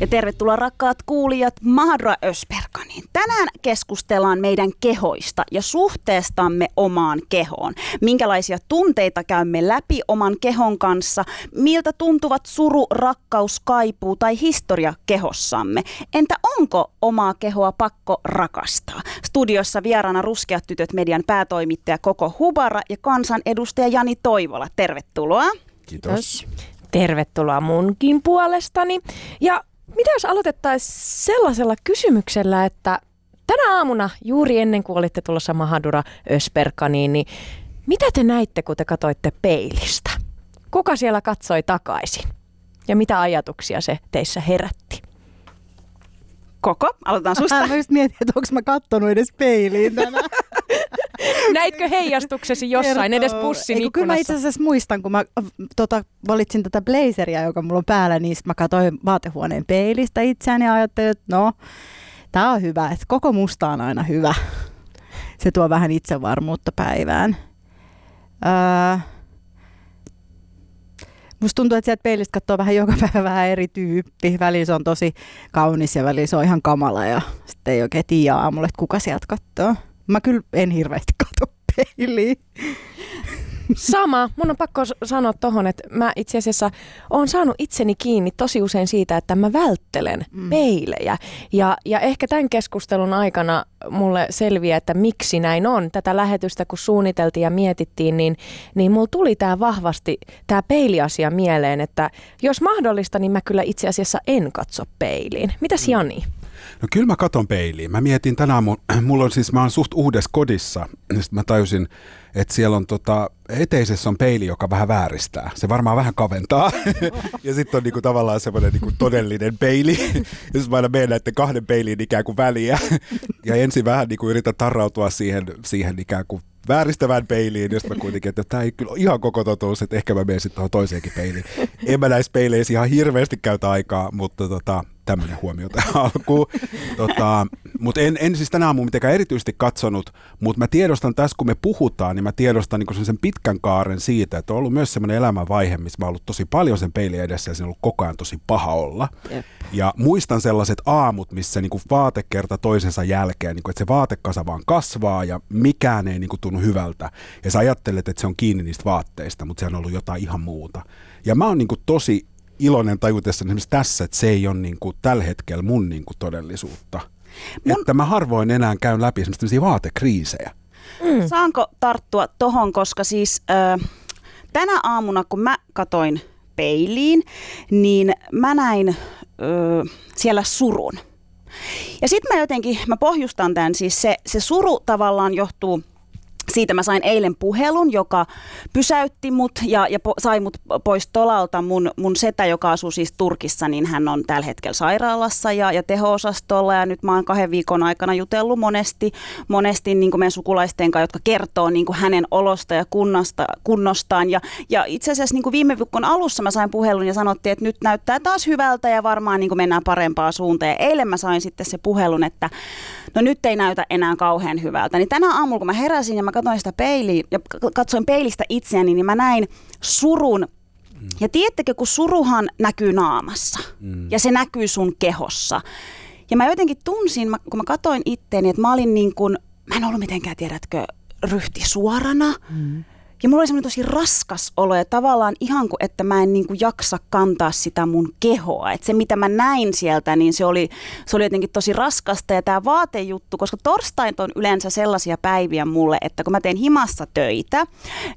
Ja tervetuloa rakkaat kuulijat Mahadra Ösperkaniin. Tänään keskustellaan meidän kehoista ja suhteestamme omaan kehoon. Minkälaisia tunteita käymme läpi oman kehon kanssa, miltä tuntuvat suru, rakkaus, kaipuu tai historia kehossamme. Entä onko omaa kehoa pakko rakastaa? Studiossa vieraana Ruskeat tytöt median päätoimittaja Koko Hubara ja kansanedustaja Jani Toivola. Tervetuloa. Kiitos. Tervetuloa munkin puolestani. Ja mitä jos aloitettaisiin sellaisella kysymyksellä, että tänä aamuna juuri ennen kuin olitte tulossa Mahadura Ösperkaniin, niin mitä te näitte, kun te katoitte peilistä? Kuka siellä katsoi takaisin? Ja mitä ajatuksia se teissä herätti? Koko, aloitetaan susta. Mä just mietin, että onko mä kattonut edes peiliin tänään. Näitkö heijastuksesi jossain, edes pussin Eiku, Kyllä mä itse asiassa muistan, kun mä äh, tota, valitsin tätä blazeria, joka mulla on päällä, niin mä katsoin vaatehuoneen peilistä itseäni ja ajattelin, että no, tää on hyvä, että koko musta on aina hyvä. Se tuo vähän itsevarmuutta päivään. Öö, Musta tuntuu, että sieltä peilistä katsoo vähän joka päivä vähän eri tyyppi. Välillä se on tosi kaunis ja välillä se on ihan kamala ja sitten ei oikein tiedä aamulla, että kuka sieltä katsoo. Mä kyllä en hirveästi katso peiliin. Sama. Mun on pakko sanoa tohon, että mä itse asiassa oon saanut itseni kiinni tosi usein siitä, että mä välttelen mm. peilejä. Ja, ja ehkä tämän keskustelun aikana mulle selviää, että miksi näin on. Tätä lähetystä kun suunniteltiin ja mietittiin, niin, niin mulla tuli tämä vahvasti, tämä peiliasia mieleen, että jos mahdollista, niin mä kyllä itse asiassa en katso peiliin. Mitäs Jani? No kyllä mä katon peiliin. Mä mietin tänään, mun, mulla on siis, mä oon suht uudessa kodissa, ja mä tajusin, että siellä on tota, eteisessä on peili, joka vähän vääristää. Se varmaan vähän kaventaa. ja sitten on niinku tavallaan semmoinen niinku todellinen peili. sitten mä aina menen näiden kahden peiliin ikään kuin väliä. ja ensin vähän niinku yritän tarrautua siihen, siihen ikään kuin vääristävään peiliin, josta mä kuitenkin, että tämä ei kyllä ole ihan koko totuus, että ehkä mä menen sitten tuohon toiseenkin peiliin. En mä näissä peileissä ihan hirveästi käytä aikaa, mutta tota, tämmöinen huomio tähän alkuun. Tota, mutta en, en siis tänä aamulla mitenkään erityisesti katsonut, mutta mä tiedostan tässä, kun me puhutaan, niin mä tiedostan niin sen pitkän kaaren siitä, että on ollut myös semmoinen elämänvaihe, missä mä oon ollut tosi paljon sen peilin edessä ja siinä on ollut koko ajan tosi paha olla. Jep. Ja muistan sellaiset aamut, missä niin vaatekerta toisensa jälkeen, niin kuin, että se vaatekasa vaan kasvaa ja mikään ei niin kuin, tunnu hyvältä. Ja sä ajattelet, että se on kiinni niistä vaatteista, mutta se on ollut jotain ihan muuta. Ja mä oon niin kuin, tosi iloinen tajutessa esimerkiksi tässä, että se ei ole niin kuin, tällä hetkellä mun niin kuin, todellisuutta. Mun... Että mä harvoin enää käyn läpi esimerkiksi tämmöisiä vaatekriisejä. Mm. Saanko tarttua tohon, koska siis ö, tänä aamuna, kun mä katoin peiliin, niin mä näin ö, siellä surun. Ja sitten mä jotenkin, mä pohjustan tämän, siis se, se suru tavallaan johtuu siitä mä sain eilen puhelun, joka pysäytti mut ja, ja po, sai mut pois tolalta. Mun, mun setä, joka asuu siis Turkissa, niin hän on tällä hetkellä sairaalassa ja, ja teho-osastolla. Ja nyt mä oon kahden viikon aikana jutellut monesti, monesti niin kuin meidän sukulaisten kanssa, jotka kertoo niin kuin hänen olosta ja kunnosta, kunnostaan. Ja, ja itse asiassa niin kuin viime viikon alussa mä sain puhelun ja sanottiin, että nyt näyttää taas hyvältä ja varmaan niin kuin mennään parempaa suuntaan. Ja eilen mä sain sitten se puhelun, että no nyt ei näytä enää kauhean hyvältä. Niin tänä aamulla, kun mä heräsin ja mä katsoin sitä peiliä ja katsoin peilistä itseäni, niin mä näin surun. Ja tiedättekö, kun suruhan näkyy naamassa mm. ja se näkyy sun kehossa. Ja mä jotenkin tunsin, kun mä katsoin itteeni, että mä olin niin kuin, mä en ollut mitenkään, tiedätkö, ryhti suorana. Mm. Ja mulla oli semmoinen tosi raskas olo ja tavallaan ihan kuin, että mä en niin kuin jaksa kantaa sitä mun kehoa. Että se mitä mä näin sieltä, niin se oli, se oli jotenkin tosi raskasta. Ja tämä vaatejuttu, koska torstait on yleensä sellaisia päiviä mulle, että kun mä teen himassa töitä,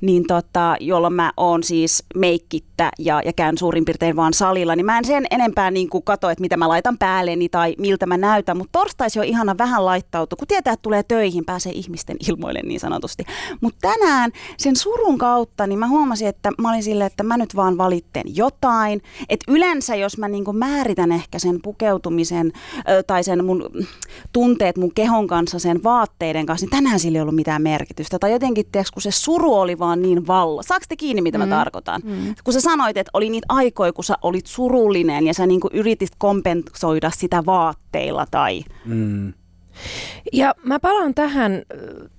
niin tota, jolloin mä oon siis meikkittä ja, ja käyn suurin piirtein vaan salilla, niin mä en sen enempää niin kuin kato, että mitä mä laitan päälleni tai miltä mä näytän. Mutta torstaisi on ihana vähän laittautua, kun tietää, että tulee töihin, pääsee ihmisten ilmoille niin sanotusti. Mutta tänään sen surun kautta, niin mä huomasin, että mä olin silleen, että mä nyt vaan valitten jotain. Että yleensä, jos mä niin määritän ehkä sen pukeutumisen ö, tai sen mun tunteet mun kehon kanssa, sen vaatteiden kanssa, niin tänään sillä ei ollut mitään merkitystä. Tai jotenkin, tiiäks, kun se suru oli vaan niin vallo. Saako te kiinni, mitä mm. mä tarkoitan? Mm. Kun sä sanoit, että oli niitä aikoja, kun sä olit surullinen ja sä niin yritit kompensoida sitä vaatteilla tai... Mm. Ja mä palaan tähän,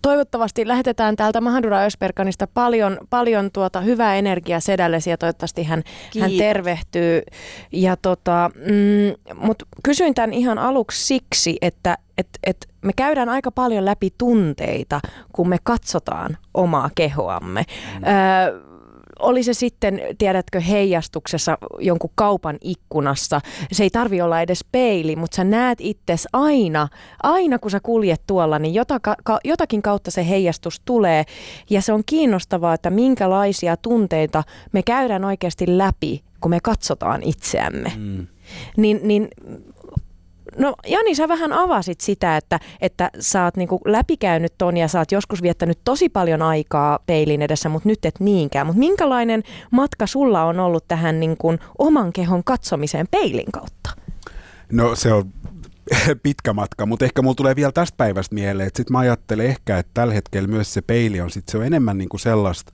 toivottavasti lähetetään täältä Mahadura Ösperkanista paljon, paljon tuota hyvää energiaa sedällesi ja toivottavasti hän, hän tervehtyy. Ja tota, mm, Mutta kysyin tämän ihan aluksi siksi, että et, et me käydään aika paljon läpi tunteita, kun me katsotaan omaa kehoamme. Mm. Öö, oli se sitten, tiedätkö, heijastuksessa jonkun kaupan ikkunassa. Se ei tarvi olla edes peili, mutta sä näet itses aina, aina kun sä kuljet tuolla, niin jotaka, ka, jotakin kautta se heijastus tulee. Ja se on kiinnostavaa, että minkälaisia tunteita me käydään oikeasti läpi, kun me katsotaan itseämme. Mm. Niin, niin No Jani, sä vähän avasit sitä, että, että sä oot niinku läpikäynyt ton ja sä oot joskus viettänyt tosi paljon aikaa peilin edessä, mutta nyt et niinkään. Mutta minkälainen matka sulla on ollut tähän niinku oman kehon katsomiseen peilin kautta? No se on pitkä matka, mutta ehkä mulla tulee vielä tästä päivästä mieleen, että sit mä ajattelen ehkä, että tällä hetkellä myös se peili on, sit se on enemmän niinku sellaista,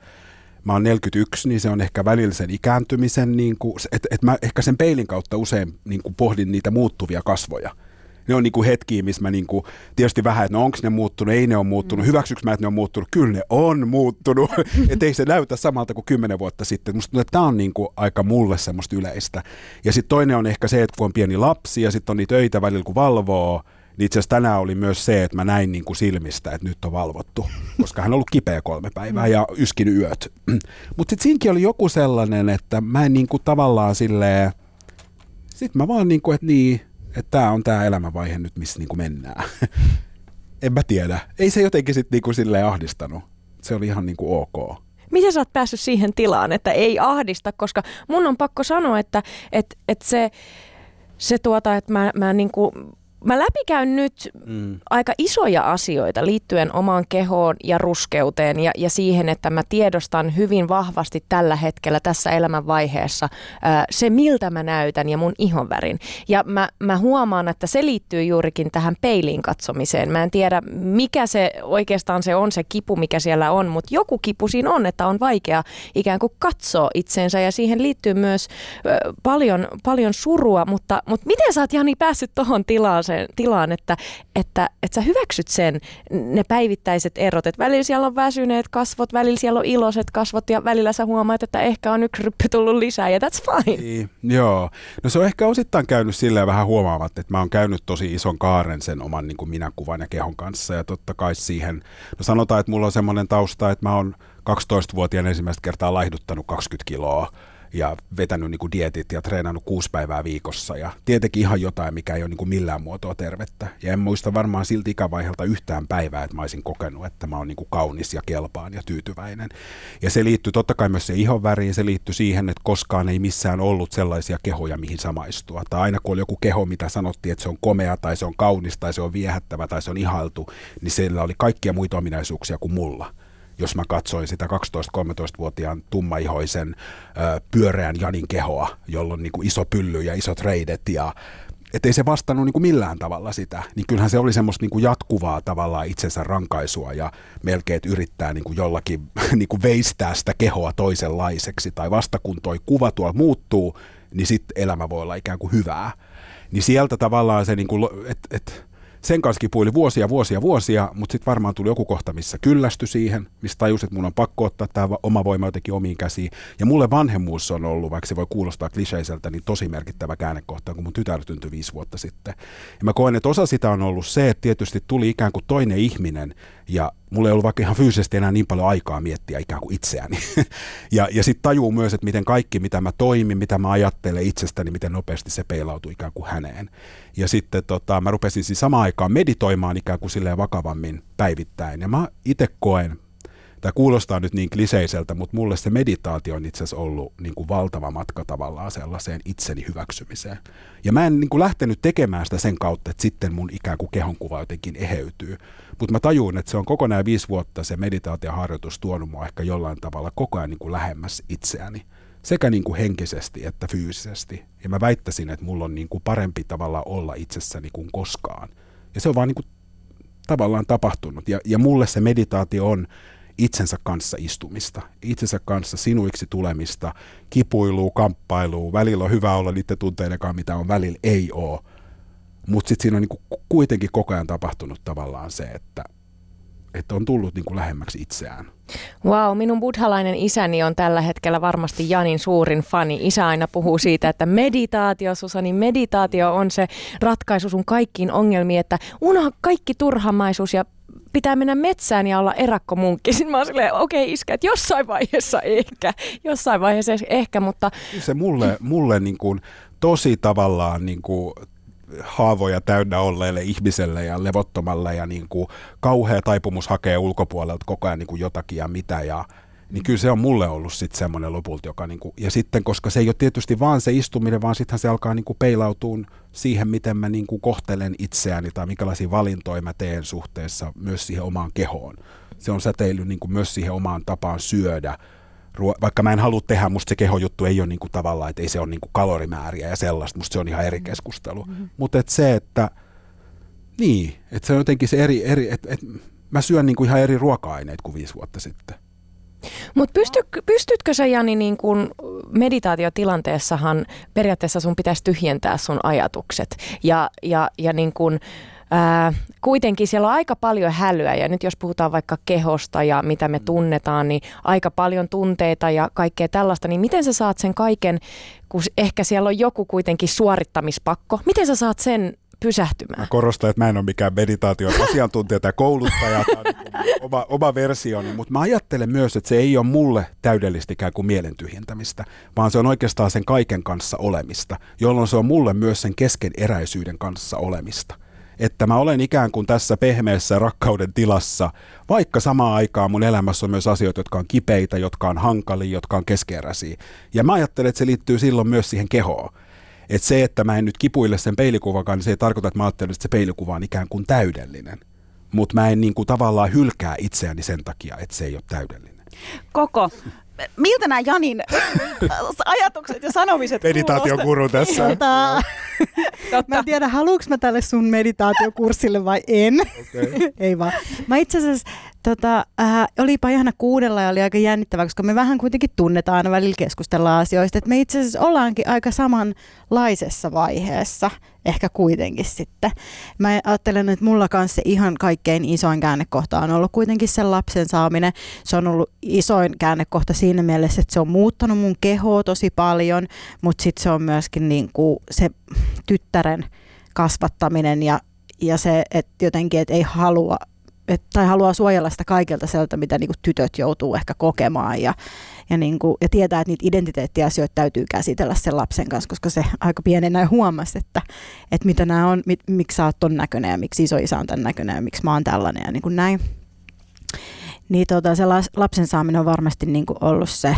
mä oon 41, niin se on ehkä välillä sen ikääntymisen, niin että et mä ehkä sen peilin kautta usein niin kuin pohdin niitä muuttuvia kasvoja. Ne on niin kuin hetkiä, missä mä niin kuin, tietysti vähän, että no onko ne muuttunut, ei ne ole muuttunut, mm. hyväksyks mä, että ne on muuttunut, kyllä ne on muuttunut, että ei se näytä samalta kuin kymmenen vuotta sitten. Musta tuntuu, että tämä on niin kuin aika mulle semmoista yleistä. Ja sitten toinen on ehkä se, että kun on pieni lapsi ja sitten on niitä öitä välillä, kun valvoo, niin itse asiassa tänään oli myös se, että mä näin niin kuin silmistä, että nyt on valvottu, koska hän on ollut kipeä kolme päivää ja yskin yöt. Mutta sitten siinkin oli joku sellainen, että mä en niin kuin tavallaan silleen, sitten mä vaan niin kuin, että niin, että tämä on tämä elämänvaihe nyt, missä niin kuin mennään. en mä tiedä. Ei se jotenkin sitten niin kuin silleen ahdistanut. Se oli ihan niin kuin ok. Miten sä oot päässyt siihen tilaan, että ei ahdista, koska mun on pakko sanoa, että, että, että se, se tuota, että mä, mä niin kuin Mä läpikäyn nyt mm. aika isoja asioita liittyen omaan kehoon ja ruskeuteen ja, ja siihen, että mä tiedostan hyvin vahvasti tällä hetkellä tässä elämänvaiheessa ää, se, miltä mä näytän ja mun ihonvärin. Ja mä, mä huomaan, että se liittyy juurikin tähän peiliin katsomiseen. Mä en tiedä, mikä se oikeastaan se on, se kipu, mikä siellä on, mutta joku kipu siinä on, että on vaikea ikään kuin katsoa itseensä ja siihen liittyy myös ää, paljon, paljon surua, mutta, mutta miten sä oot Jani päässyt tuohon tilaan? Sellaiseen tilaan, että, että, että sä hyväksyt sen, ne päivittäiset erot. Että välillä siellä on väsyneet kasvot, välillä siellä on iloiset kasvot ja välillä sä huomaat, että ehkä on yksi ryppy tullut lisää ja that's fine. Niin, joo. No se on ehkä osittain käynyt silleen vähän huomaavat, että mä oon käynyt tosi ison kaaren sen oman niin kuin minäkuvan ja kehon kanssa ja totta kai siihen, no sanotaan, että mulla on semmoinen tausta, että mä oon 12-vuotiaan ensimmäistä kertaa laihduttanut 20 kiloa ja vetänyt niin kuin dietit ja treenannut kuusi päivää viikossa ja tietenkin ihan jotain, mikä ei ole niin kuin millään muotoa tervettä. Ja en muista varmaan silti ikävaiheelta yhtään päivää, että mä olisin kokenut, että mä oon niin kuin kaunis ja kelpaan ja tyytyväinen. Ja se liittyy totta kai myös se ihon väriin, se liittyy siihen, että koskaan ei missään ollut sellaisia kehoja, mihin samaistua. Tai aina kun oli joku keho, mitä sanottiin, että se on komea tai se on kaunis tai se on viehättävä tai se on ihailtu, niin siellä oli kaikkia muita ominaisuuksia kuin mulla jos mä katsoin sitä 12-13-vuotiaan tummaihoisen ö, pyöreän Janin kehoa, jolla on niin kuin iso pylly ja isot reidet ja että ei se vastannut niin kuin millään tavalla sitä, niin kyllähän se oli semmoista niin kuin jatkuvaa tavallaan itsensä rankaisua ja melkein, että yrittää niin kuin jollakin niin kuin veistää sitä kehoa toisenlaiseksi tai vasta kun toi kuva tuolla muuttuu, niin sitten elämä voi olla ikään kuin hyvää. Niin sieltä tavallaan se, niin kuin, että et, sen kanssa kipuili vuosia, vuosia, vuosia, mutta sitten varmaan tuli joku kohta, missä kyllästy siihen, mistä tajusi, että mun on pakko ottaa tämä oma voima jotenkin omiin käsiin. Ja mulle vanhemmuus on ollut, vaikka se voi kuulostaa kliseiseltä, niin tosi merkittävä käännekohta, kun mun tytär syntyi viisi vuotta sitten. Ja mä koen, että osa sitä on ollut se, että tietysti tuli ikään kuin toinen ihminen, ja mulla ei ollut vaikka ihan fyysisesti enää niin paljon aikaa miettiä ikään kuin itseäni. ja ja sitten tajuu myös, että miten kaikki, mitä mä toimin, mitä mä ajattelen itsestäni, miten nopeasti se peilautui ikään kuin häneen. Ja sitten tota, mä rupesin siis samaan aikaan meditoimaan ikään kuin silleen vakavammin päivittäin. Ja mä itse koen, Tämä kuulostaa nyt niin kliseiseltä, mutta mulle se meditaatio on itse asiassa ollut niin kuin valtava matka tavallaan sellaiseen itseni hyväksymiseen. Ja mä en niin kuin lähtenyt tekemään sitä sen kautta, että sitten mun ikään kuin kehonkuva jotenkin eheytyy. Mutta mä tajuun, että se on koko nämä viisi vuotta se meditaatioharjoitus tuonut mua ehkä jollain tavalla koko ajan niin kuin lähemmäs itseäni. Sekä niin kuin henkisesti että fyysisesti. Ja mä väittäisin, että mulla on niin kuin parempi tavalla olla itsessäni kuin koskaan. Ja se on vaan niin kuin tavallaan tapahtunut. Ja, ja mulle se meditaatio on itsensä kanssa istumista, itsensä kanssa sinuiksi tulemista, kipuilua, kamppailua, välillä on hyvä olla niiden tunteiden kanssa, mitä on välillä ei ole. Mutta sitten siinä on niinku kuitenkin koko ajan tapahtunut tavallaan se, että, että on tullut niinku lähemmäksi itseään. Wow, minun buddhalainen isäni on tällä hetkellä varmasti Janin suurin fani. Isä aina puhuu siitä, että meditaatio, Susani, meditaatio on se ratkaisu sun kaikkiin ongelmiin, että unoha kaikki turhamaisuus ja pitää mennä metsään ja olla erakkomunkki. Sitten mä oon silleen, okei okay, iskä, että jossain vaiheessa ehkä, jossain vaiheessa ehkä, mutta... Se mulle, mulle niin kuin, tosi tavallaan niin kuin, haavoja täynnä olleelle ihmiselle ja levottomalle ja niin kuin, kauhea taipumus hakee ulkopuolelta koko ajan niin kuin jotakin ja mitä ja niin kyllä se on mulle ollut sitten semmoinen lopulta, joka niinku, ja sitten koska se ei ole tietysti vaan se istuminen, vaan sittenhän se alkaa niinku peilautua siihen, miten mä niinku kohtelen itseäni tai minkälaisia valintoja mä teen suhteessa myös siihen omaan kehoon. Se on säteillyt niinku myös siihen omaan tapaan syödä, vaikka mä en halua tehdä, musta se kehojuttu ei ole niinku tavallaan, että ei se ole niinku kalorimääriä ja sellaista, musta se on ihan eri keskustelu. Mm-hmm. Mutta et se, että niin, että se on jotenkin se eri, eri että et, mä syön niinku ihan eri ruoka-aineita kuin viisi vuotta sitten. Mutta pystyt, pystytkö sä Jani niin kun meditaatiotilanteessahan periaatteessa sun pitäisi tyhjentää sun ajatukset? Ja, ja, ja niin kun, ää, kuitenkin siellä on aika paljon hälyä ja nyt jos puhutaan vaikka kehosta ja mitä me tunnetaan, niin aika paljon tunteita ja kaikkea tällaista, niin miten sä saat sen kaiken, kun ehkä siellä on joku kuitenkin suorittamispakko, miten sä saat sen pysähtymään. Mä korostan, että mä en ole mikään meditaation asiantuntija tai kouluttaja, tai niin oma, oma versioni, mutta mä ajattelen myös, että se ei ole mulle täydellistä ikään kuin mielen tyhjentämistä, vaan se on oikeastaan sen kaiken kanssa olemista, jolloin se on mulle myös sen keskeneräisyyden kanssa olemista että mä olen ikään kuin tässä pehmeässä rakkauden tilassa, vaikka samaan aikaan mun elämässä on myös asioita, jotka on kipeitä, jotka on hankalia, jotka on keskeeräisiä. Ja mä ajattelen, että se liittyy silloin myös siihen kehoon. Että se, että mä en nyt kipuille sen peilikuvakaan, niin se ei tarkoita, että mä ajattelen, että se peilikuva on ikään kuin täydellinen. Mutta mä en niin kuin tavallaan hylkää itseäni sen takia, että se ei ole täydellinen. Koko, miltä nämä Janin ajatukset ja sanomiset Meditaatiokuru tässä. Tota, mä en tiedä, haluuks mä tälle sun meditaatiokurssille vai en. Okay. Ei vaan. Mä itse asiassa Tota, äh, olipa ihana kuudella ja oli aika jännittävää, koska me vähän kuitenkin tunnetaan aina välillä keskustella asioista. Että me itse asiassa ollaankin aika samanlaisessa vaiheessa, ehkä kuitenkin sitten. Mä ajattelen, että mulla kanssa ihan kaikkein isoin käännekohta on ollut kuitenkin sen lapsen saaminen. Se on ollut isoin käännekohta siinä mielessä, että se on muuttanut mun kehoa tosi paljon, mutta sitten se on myöskin niin kuin se tyttären kasvattaminen ja, ja se, että jotenkin, että ei halua et, tai haluaa suojella sitä kaikelta sieltä, mitä niin kuin tytöt joutuu ehkä kokemaan ja, ja, niin kuin, ja tietää, että niitä identiteettiasioita täytyy käsitellä sen lapsen kanssa, koska se aika pienenä huomasi, että, että mitä nämä on, mit, miksi sä oot ton näköinen ja miksi isoisä on tämän näköinen ja miksi mä oon tällainen ja niin kuin näin. Niin tota, se lapsen saaminen on varmasti niin kuin ollut se.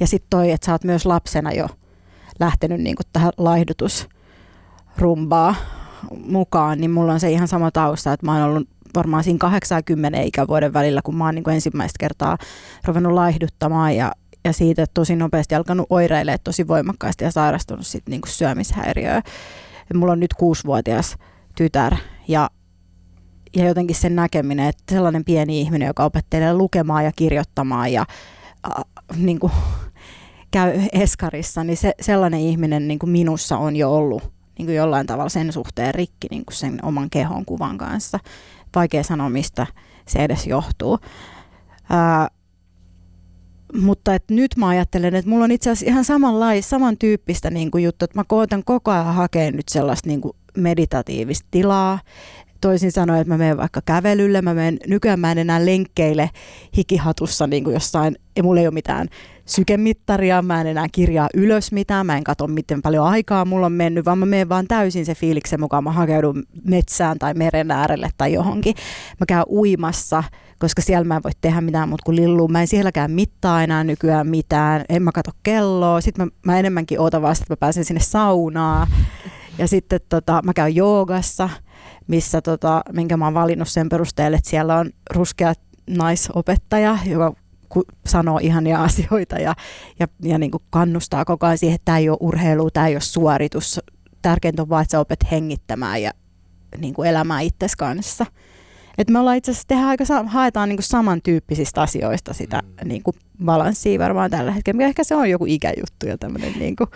Ja sitten toi, että sä oot myös lapsena jo lähtenyt niin kuin tähän laihdutusrumbaa mukaan, niin mulla on se ihan sama tausta, että mä oon ollut varmaan siinä 80 ikävuoden välillä, kun mä oon niin kuin ensimmäistä kertaa ruvennut laihduttamaan ja, ja siitä tosi nopeasti alkanut oireilemaan tosi voimakkaasti ja sairastunut sitten niin kuin syömishäiriöön. Mulla on nyt kuusivuotias tytär ja, ja jotenkin sen näkeminen, että sellainen pieni ihminen, joka opettelee lukemaan ja kirjoittamaan ja äh, niin kuin, käy eskarissa, niin se, sellainen ihminen niin kuin minussa on jo ollut niin kuin jollain tavalla sen suhteen rikki niin kuin sen oman kehon kuvan kanssa vaikea sanoa, mistä se edes johtuu. Ää, mutta et nyt mä ajattelen, että mulla on itse asiassa ihan samanlais, samantyyppistä niin kuin juttu, että mä koitan koko ajan hakea nyt sellaista niin kuin meditatiivista tilaa, toisin sanoen, että mä menen vaikka kävelylle, mä menen, nykyään mä en enää lenkkeille hikihatussa niin kuin jossain, ja mulla ei ole mitään sykemittaria, mä en enää kirjaa ylös mitään, mä en katso miten paljon aikaa mulla on mennyt, vaan mä menen vaan täysin se fiiliksen mukaan, mä hakeudun metsään tai meren äärelle tai johonkin. Mä käyn uimassa, koska siellä mä en voi tehdä mitään muuta kuin lillua. Mä en sielläkään mittaa enää nykyään mitään, en mä katso kelloa. Sitten mä, mä enemmänkin ootan vasta, että mä pääsen sinne saunaan. Ja sitten tota, mä käyn joogassa, missä tota, minkä mä oon valinnut sen perusteella, että siellä on ruskea naisopettaja, joka sanoo ihania asioita ja, ja, ja niin kuin kannustaa koko ajan siihen, että tämä ei ole urheilu, tämä ei ole suoritus. Tärkeintä on vaan, että sä opet hengittämään ja niin kuin elämään itsesi kanssa. Et me ollaan itse asiassa tehdä aika, haetaan niin kuin samantyyppisistä asioista sitä mm. niin kuin balanssia varmaan tällä hetkellä, mikä ehkä se on joku ikäjuttu ja tämmöinen. Niin kuin.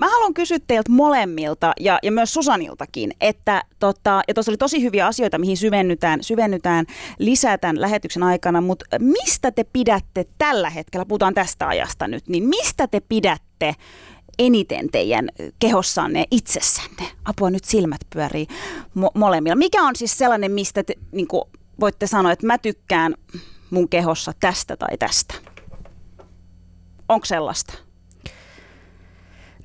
Mä haluan kysyä teiltä molemmilta ja, ja myös Susaniltakin, että tota, ja tuossa oli tosi hyviä asioita, mihin syvennytään, syvennytään lisää tämän lähetyksen aikana, mutta mistä te pidätte tällä hetkellä, puhutaan tästä ajasta nyt, niin mistä te pidätte eniten teidän kehossanne itsessänne? Apua, nyt silmät pyörii mo- molemmilla. Mikä on siis sellainen, mistä te niin kuin, voitte sanoa, että mä tykkään mun kehossa tästä tai tästä? Onko sellaista?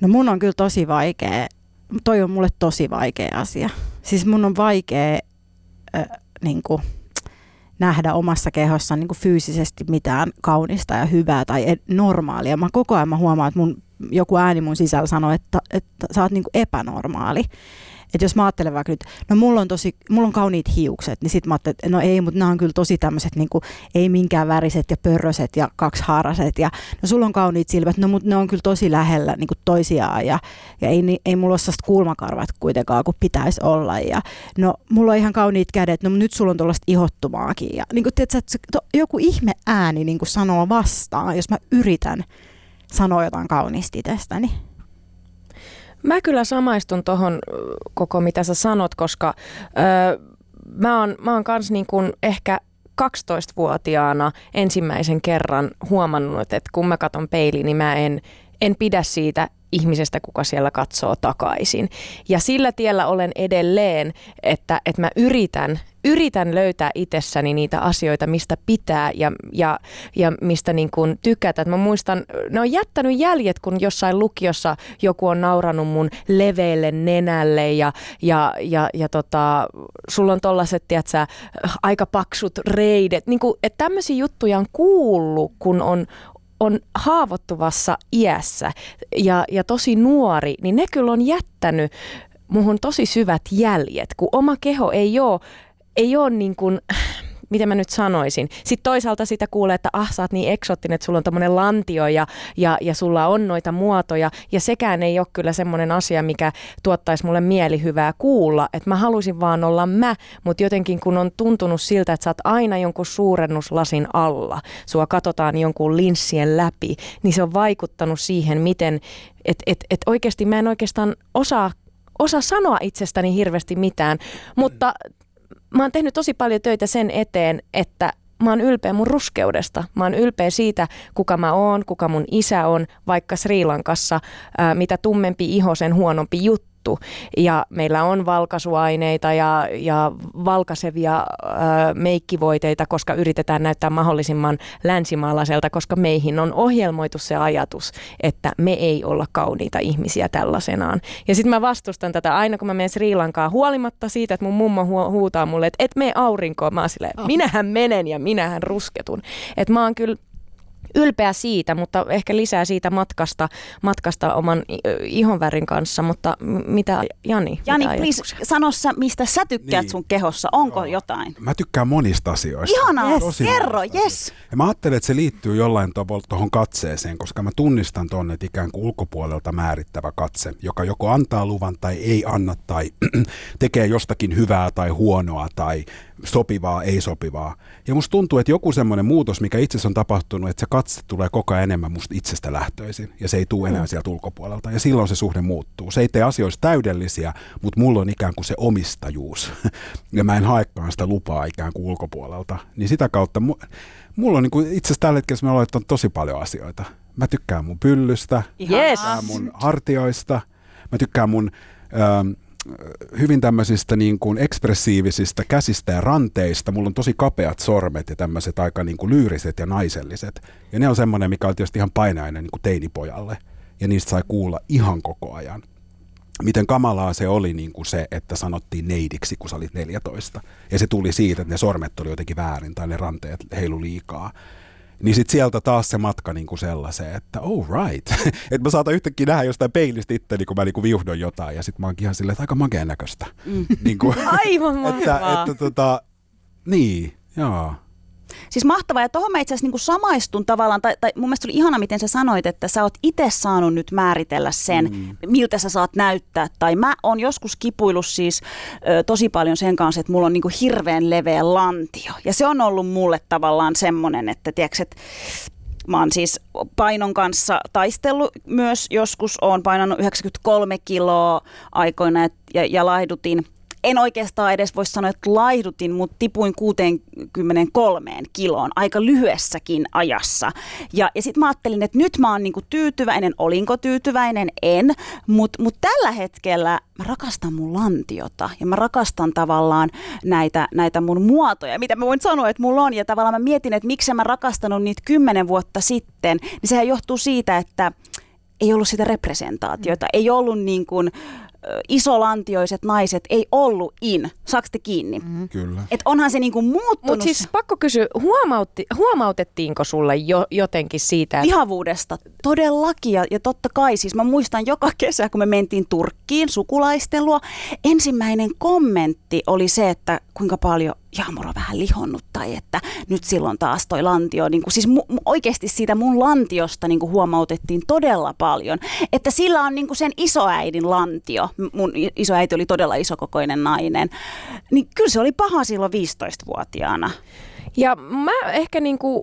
No mun on kyllä tosi vaikea. Toi on mulle tosi vaikea asia. Siis mun on vaikea äh, niin kuin, nähdä omassa kehossa niin kuin fyysisesti mitään kaunista ja hyvää tai normaalia. Mä koko ajan mä huomaan, että mun, joku ääni mun sisällä sanoo, että, että sä oot niin kuin epänormaali. Että jos mä ajattelen vaikka nyt, no mulla on, tosi, mulla on kauniit hiukset, niin sit mä ajattelen, että no ei, mutta nämä on kyllä tosi tämmöiset niin ei minkään väriset ja pörröset ja kaksihaaraset. Ja no sulla on kauniit silmät, no mutta ne on kyllä tosi lähellä niin kuin toisiaan ja, ja ei, ei mulla ole sellaista kulmakarvat kuitenkaan kuin pitäisi olla. Ja no mulla on ihan kauniit kädet, no nyt sulla on tuollaista ihottumaakin. Ja niin kuin, tiedätkö, joku ihme ääni niin kuin sanoo vastaan, jos mä yritän sanoa jotain kauniisti itsestäni. Mä kyllä samaistun tuohon koko mitä sä sanot, koska öö, mä oon, mä oon kans niin kuin ehkä 12-vuotiaana ensimmäisen kerran huomannut, että kun mä katon peiliin, niin mä en, en pidä siitä ihmisestä, kuka siellä katsoo takaisin. Ja sillä tiellä olen edelleen, että, että mä yritän, yritän löytää itsessäni niitä asioita, mistä pitää ja, ja, ja mistä niin kuin tykätä. Et mä muistan, ne on jättänyt jäljet, kun jossain lukiossa joku on nauranut mun leveille nenälle ja, ja, ja, ja tota, sulla on tollaset, tiedätkö, aika paksut reidet. Niin kuin, että tämmöisiä juttuja on kuullut, kun on, on haavoittuvassa iässä ja, ja tosi nuori, niin ne kyllä on jättänyt muhun tosi syvät jäljet, kun oma keho ei ole, ei ole niin kuin, miten mä nyt sanoisin. Sitten toisaalta sitä kuulee, että ah, sä oot niin eksottinen, että sulla on tämmöinen lantio ja, ja, ja sulla on noita muotoja. Ja sekään ei ole kyllä semmoinen asia, mikä tuottaisi mulle mielihyvää kuulla. Että mä haluaisin vaan olla mä, mutta jotenkin kun on tuntunut siltä, että sä oot aina jonkun suurennuslasin alla, sua katsotaan jonkun linssien läpi, niin se on vaikuttanut siihen, miten, että et, et oikeasti mä en oikeastaan osaa osaa sanoa itsestäni hirveästi mitään, mutta mä oon tehnyt tosi paljon töitä sen eteen, että mä oon ylpeä mun ruskeudesta. Mä oon ylpeä siitä, kuka mä oon, kuka mun isä on, vaikka Sri Lankassa, ää, mitä tummempi iho, sen huonompi juttu juttu. Ja meillä on valkaisuaineita ja, ja valkasevia ö, meikkivoiteita, koska yritetään näyttää mahdollisimman länsimaalaiselta, koska meihin on ohjelmoitu se ajatus, että me ei olla kauniita ihmisiä tällaisenaan. Ja sitten mä vastustan tätä aina, kun mä menen Sri Lankaan, huolimatta siitä, että mun mummo hu- huutaa mulle, että et mene aurinkoon. Mä oon silleen, oh. minähän menen ja minähän rusketun. Että mä oon kyllä ylpeä siitä, mutta ehkä lisää siitä matkasta, matkasta oman ihonvärin kanssa, mutta mitä Jani? Jani, please, sano sä, mistä sä tykkäät niin. sun kehossa, onko Joo. jotain? Mä tykkään monista asioista. Ihanaa, yes. kerro, yes. Ja mä ajattelen, että se liittyy jollain tavalla tuohon katseeseen, koska mä tunnistan tuonne, että ikään kuin ulkopuolelta määrittävä katse, joka joko antaa luvan tai ei anna tai tekee jostakin hyvää tai huonoa tai sopivaa, ei sopivaa. Ja musta tuntuu, että joku semmoinen muutos, mikä itse on tapahtunut, että se katse tulee koko ajan enemmän musta itsestä lähtöisin ja se ei tule enää mm. sieltä ulkopuolelta. Ja silloin se suhde muuttuu. Se ei tee asioista täydellisiä, mutta mulla on ikään kuin se omistajuus. ja mä en haekaan sitä lupaa ikään kuin ulkopuolelta. Niin sitä kautta mulla on niin kuin itse asiassa tällä hetkellä mä aloitan tosi paljon asioita. Mä tykkään mun pyllystä, yes. mä tykkään mun hartioista, mä tykkään mun... Ähm, hyvin tämmöisistä niin kuin ekspressiivisistä käsistä ja ranteista. Mulla on tosi kapeat sormet ja tämmöiset aika niin kuin lyyriset ja naiselliset. Ja ne on semmoinen, mikä on tietysti ihan painainen niin kuin teinipojalle. Ja niistä sai kuulla ihan koko ajan. Miten kamalaa se oli niin kuin se, että sanottiin neidiksi, kun sä olit 14. Ja se tuli siitä, että ne sormet oli jotenkin väärin tai ne ranteet heilu liikaa. Niin sitten sieltä taas se matka niin kuin sellaiseen, että oh right. että mä saatan yhtäkkiä nähdä jostain peilistä itteni, kun mä niin kuin viuhdon jotain. Ja sitten mä oonkin ihan silleen, että aika makeen näköistä. Mm. niin kuin, Aivan että, että, tota, niin, joo. Siis mahtavaa, ja tuohon mä itse asiassa niin samaistun tavallaan, tai, tai mun mielestä oli ihana, miten sä sanoit, että sä oot itse saanut nyt määritellä sen, mm. miltä sä saat näyttää. Tai mä oon joskus kipuillut siis ö, tosi paljon sen kanssa, että mulla on niin hirveän leveä lantio. Ja se on ollut mulle tavallaan semmoinen, että tiedätkö, että Mä oon siis painon kanssa taistellut myös joskus, oon painanut 93 kiloa aikoina ja, ja laihdutin en oikeastaan edes voi sanoa, että laihdutin, mutta tipuin 63 kiloon aika lyhyessäkin ajassa. Ja, ja sitten mä ajattelin, että nyt mä oon niinku tyytyväinen, olinko tyytyväinen, en, mutta mut tällä hetkellä mä rakastan mun lantiota ja mä rakastan tavallaan näitä, näitä mun muotoja, mitä mä voin sanoa, että mulla on. Ja tavallaan mä mietin, että miksi mä rakastanut niitä kymmenen vuotta sitten, niin sehän johtuu siitä, että ei ollut sitä representaatiota, ei ollut niin kuin, isolantioiset naiset ei ollut in. Saako te kiinni? Mm. Kyllä. Et onhan se niinku muuttunut. Mutta siis pakko kysyä, huomautti, huomautettiinko sulle jo, jotenkin siitä? Että... Vihavuudesta, todellakin. Ja, ja totta kai, siis mä muistan joka kesä, kun me mentiin Turkkiin sukulaisten luo, ensimmäinen kommentti oli se, että kuinka paljon Jaamur on vähän lihonnut tai että nyt silloin taas toi lantio, niin kuin, siis mu- oikeasti siitä mun lantiosta niin kuin huomautettiin todella paljon, että sillä on niin kuin sen isoäidin lantio, mun isoäiti oli todella isokokoinen nainen, niin kyllä se oli paha silloin 15-vuotiaana. Ja mä ehkä niin kuin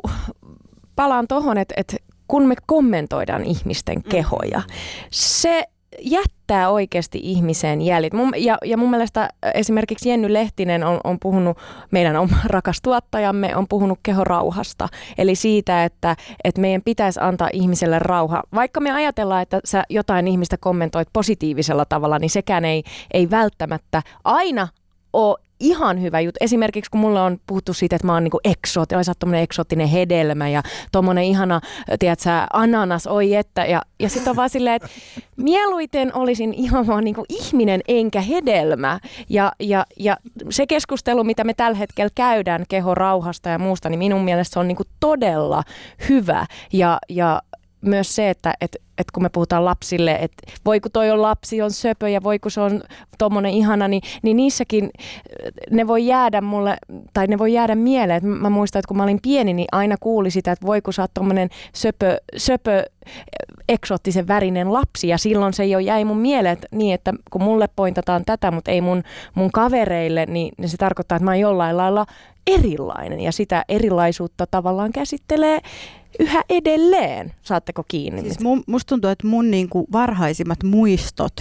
palaan tuohon, että, että kun me kommentoidaan ihmisten mm. kehoja, se jättää oikeasti ihmiseen jäljet. Mun, ja, ja mun mielestä esimerkiksi Jenny Lehtinen on, on puhunut, meidän oma rakas tuottajamme on puhunut kehorauhasta. Eli siitä, että, että meidän pitäisi antaa ihmiselle rauha. Vaikka me ajatellaan, että sä jotain ihmistä kommentoit positiivisella tavalla, niin sekään ei, ei välttämättä aina ole ihan hyvä juttu. Esimerkiksi kun mulle on puhuttu siitä, että mä oon niinku eksootti, oi sä oot eksoottinen hedelmä ja tommonen ihana, tiedätkö, ananas, oi että. Ja, ja sitten on vaan silleen, että mieluiten olisin ihan vaan niinku ihminen enkä hedelmä. Ja, ja, ja se keskustelu, mitä me tällä hetkellä käydään keho rauhasta ja muusta, niin minun mielestä se on niinku todella hyvä. Ja, ja myös se, että et, et kun me puhutaan lapsille, että voi kun toi on lapsi, on söpö ja voi kun se on tommonen ihana, niin, niin niissäkin ne voi jäädä mulle, tai ne voi jäädä mieleen. Mä muistan, että kun mä olin pieni, niin aina kuuli sitä, että voi kun sä oot tommonen söpö, söpö eksoottisen värinen lapsi ja silloin se jo jäi mun mieleen että, niin, että kun mulle pointataan tätä, mutta ei mun, mun kavereille, niin, niin se tarkoittaa, että mä oon jollain lailla erilainen ja sitä erilaisuutta tavallaan käsittelee yhä edelleen. Saatteko kiinni? Siis mun, musta tuntuu, että mun niinku varhaisimmat muistot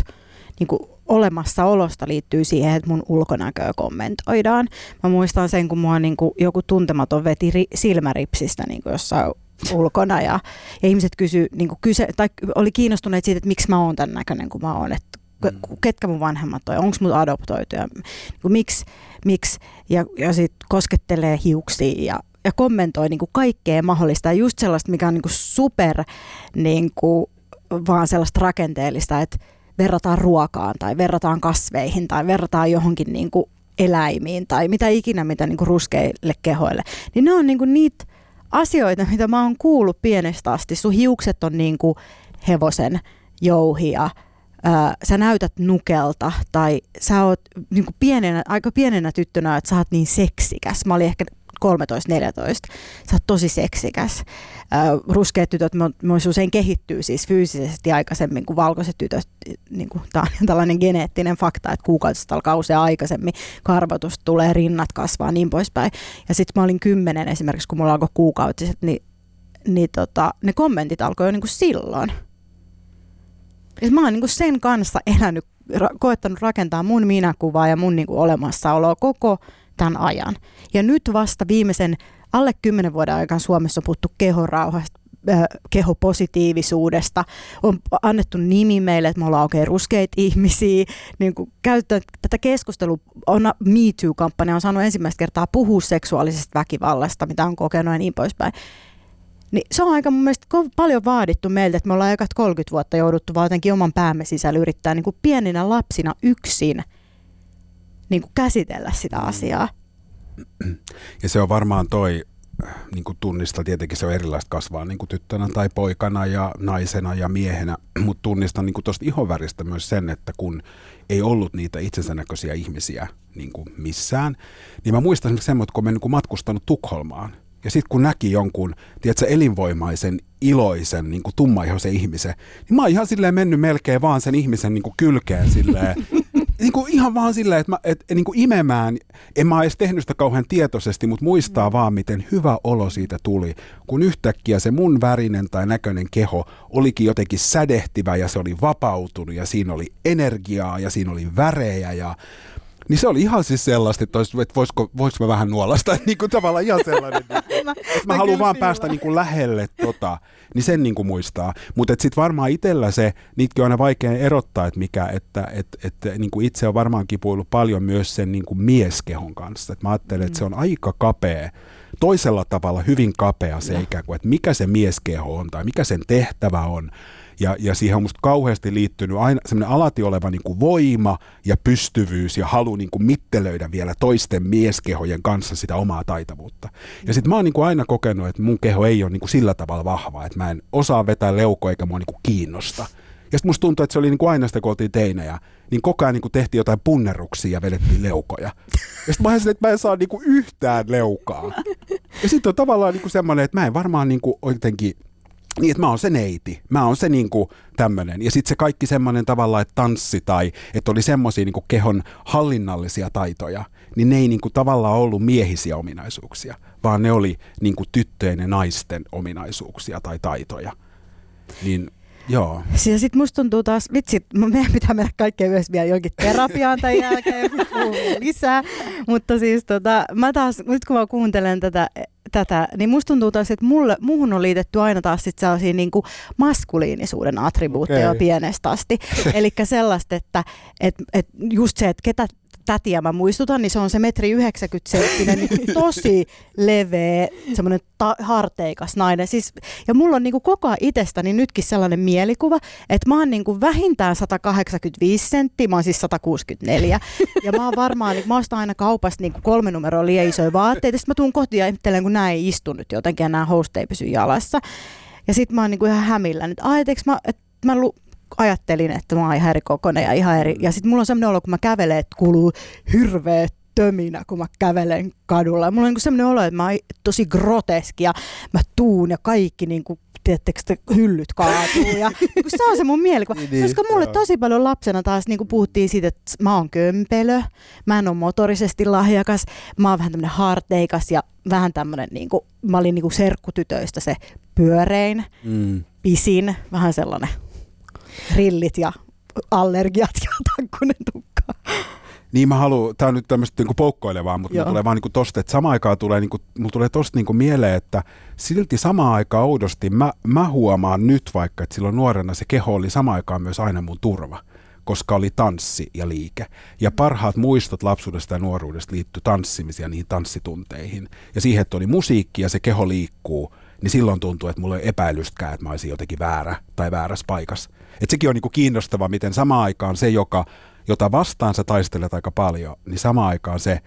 niinku olemassaolosta liittyy siihen, että mun ulkonäköä kommentoidaan. Mä muistan sen, kun mua niinku joku tuntematon veti ri, silmäripsistä niinku jossain ulkona ja, ja ihmiset kysy, niinku kyse, tai oli kiinnostuneet siitä, että miksi mä oon tämän näköinen kuin mä oon, että mm. ketkä mun vanhemmat on, onko mut adoptoitu ja niinku, miksi, miksi ja, ja sitten koskettelee hiuksia ja ja kommentoi niin kuin kaikkea mahdollista ja just sellaista, mikä on niin kuin super niin kuin, vaan sellaista rakenteellista, että verrataan ruokaan tai verrataan kasveihin tai verrataan johonkin niin kuin eläimiin tai mitä ikinä, mitä niin kuin ruskeille kehoille. Niin ne on niin kuin niitä asioita, mitä mä oon kuullut pienestä asti. Sun hiukset on niin kuin hevosen jouhia, sä näytät nukelta tai sä oot niin kuin pienenä, aika pienenä tyttönä, että sä oot niin seksikäs. Mä olin ehkä 13-14. Sä oot tosi seksikäs. Äh, ruskeat tytöt myös usein kehittyy siis fyysisesti aikaisemmin kuin valkoiset tytöt. Niin kuin, tämä on tällainen geneettinen fakta, että kuukautista alkaa usein aikaisemmin. Karvotus tulee, rinnat kasvaa, niin poispäin. Ja sitten mä olin kymmenen esimerkiksi, kun mulla alkoi kuukautiset, niin, niin tota, ne kommentit alkoi jo niin kuin silloin. Ja mä oon niin kuin sen kanssa elänyt, ra- koettanut rakentaa mun minäkuvaa ja mun niin kuin olemassaoloa koko tämän ajan. Ja nyt vasta viimeisen alle kymmenen vuoden aikana Suomessa on puhuttu kehorauhasta, äh, kehopositiivisuudesta. On annettu nimi meille, että me ollaan oikein ruskeita ihmisiä. Niin kuin käyttää tätä keskustelua, on Me Too-kampanja on saanut ensimmäistä kertaa puhua seksuaalisesta väkivallasta, mitä on kokenut ja niin poispäin. Niin se on aika mun mielestä paljon vaadittu meiltä, että me ollaan aika 30 vuotta jouduttu vaan jotenkin oman päämme sisällä yrittää niin pieninä lapsina yksin niin kuin käsitellä sitä mm. asiaa. Ja se on varmaan toi, niin kuin tunnista tietenkin se on erilaista kasvaa niin kuin tyttönä tai poikana ja naisena ja miehenä, mutta tunnistan niin tuosta ihonväristä myös sen, että kun ei ollut niitä itsensä näköisiä ihmisiä niin kuin missään, niin mä muistan esimerkiksi semmoista, kun mä niin kuin matkustanut Tukholmaan, ja sitten kun näki jonkun, tiedätkö, elinvoimaisen, iloisen, niin kuin tummaihoisen ihmisen, niin mä oon ihan silleen mennyt melkein vaan sen ihmisen niin kuin kylkeen silleen, niin kuin ihan vaan silleen, että mä, et, niin kuin imemään, en mä edes tehnyt sitä kauhean tietoisesti, mutta muistaa mm. vaan, miten hyvä olo siitä tuli, kun yhtäkkiä se mun värinen tai näköinen keho olikin jotenkin sädehtivä ja se oli vapautunut ja siinä oli energiaa ja siinä oli värejä ja niin se oli ihan siis sellaista, että, olisi, että voisiko, voisiko mä vähän nuolasta, niin kuin tavallaan ihan sellainen, niin kuin, että mä haluan vaan päästä niin kuin lähelle tota, niin sen niin kuin muistaa. Mutta sitten varmaan itsellä se, niitäkin on aina vaikea erottaa, että mikä, että et, et, niin kuin itse on varmaan kipuillut paljon myös sen niin kuin mieskehon kanssa. Et mä ajattelen, että se on aika kapea, toisella tavalla hyvin kapea se ikään kuin, että mikä se mieskeho on tai mikä sen tehtävä on ja, ja siihen on musta kauheasti liittynyt aina semmoinen alati oleva niin kuin voima ja pystyvyys ja halu niin kuin mittelöidä vielä toisten mieskehojen kanssa sitä omaa taitavuutta. Ja sitten mä oon niin kuin aina kokenut, että mun keho ei ole niin kuin sillä tavalla vahva, että mä en osaa vetää leukoa eikä mua niin kuin kiinnosta. Ja sitten musta tuntuu, että se oli niin kuin aina sitä, kun oltiin teinejä, niin koko ajan niin kuin tehtiin jotain punnerruksia ja vedettiin leukoja. Ja sitten mä ajattelin, että mä en saa niin kuin yhtään leukaa. Ja sitten on tavallaan niin kuin semmoinen, että mä en varmaan niin kuin jotenkin niin, että mä oon se neiti, mä oon se niinku tämmönen. Ja sitten se kaikki semmoinen tavalla, että tanssi tai että oli semmoisia niinku kehon hallinnallisia taitoja, niin ne ei niinku tavallaan ollut miehisiä ominaisuuksia, vaan ne oli niinku tyttöjen ja naisten ominaisuuksia tai taitoja. Niin Joo. Ja sitten musta tuntuu taas, vitsi, meidän pitää mennä kaikkeen myös vielä jonkin terapiaan tämän jälkeen lisää. Mutta siis tota, mä taas, nyt kun mä kuuntelen tätä tätä, niin musta tuntuu taas, että mulle, muuhun on liitetty aina taas sit sellaisia niin kuin maskuliinisuuden attribuutteja okay. pienestä asti. Eli sellaista, että et, et just se, että ketä tätiä mä muistutan, niin se on se metri 90 senttinen, niin tosi leveä, semmoinen ta- harteikas nainen. Siis, ja mulla on niin kuin koko ajan itsestäni nytkin sellainen mielikuva, että mä oon niin kuin vähintään 185 senttiä, mä oon siis 164. Ja mä oon varmaan, niin mä ostan aina kaupasta niin kuin kolme numeroa liian isoja vaatteita, sitten mä tuun kotiin ja ihmettelen, kun näin ei istu nyt jotenkin ja nämä host ei pysy jalassa. Ja sitten mä oon niin kuin ihan hämillä, että ajateks mä, että mä lu- ajattelin, että mä oon ihan eri kokoinen ja ihan eri. Ja sitten mulla on sellainen olo, kun mä kävelen, että kuuluu hirveä töminä, kun mä kävelen kadulla. Ja mulla on niin sellainen olo, että mä oon tosi groteski ja mä tuun ja kaikki niin kuin tiedättekö, hyllyt kaatuu. Ja niin se on se mun mielikuva. niin, Koska mulle joo. tosi paljon lapsena taas niin puhuttiin siitä, että mä oon kömpelö, mä en ole motorisesti lahjakas, mä oon vähän tämmönen harteikas ja vähän tämmönen, niin kuin, mä olin niin kuin serkkutytöistä se pyörein, mm. pisin, vähän sellainen rillit ja allergiat ja takkunen tukka. Niin mä haluan, tää on nyt tämmöistä niinku poukkoilevaa, mutta mulla tulee vaan niinku tosta, että samaan aikaan tulee, niinku, mulla tulee tosta niinku mieleen, että silti samaan aikaan oudosti mä, mä huomaan nyt vaikka, että silloin nuorena se keho oli samaan aikaan myös aina mun turva koska oli tanssi ja liike. Ja parhaat muistot lapsuudesta ja nuoruudesta liittyi tanssimisia niihin tanssitunteihin. Ja siihen, että oli musiikki ja se keho liikkuu, niin silloin tuntuu, että mulla ei epäilystäkään, että mä olisin jotenkin väärä tai väärässä paikassa. Et sekin on niinku kiinnostava, miten samaan aikaan se, joka, jota vastaan sä taistelet aika paljon, niin samaan aikaan se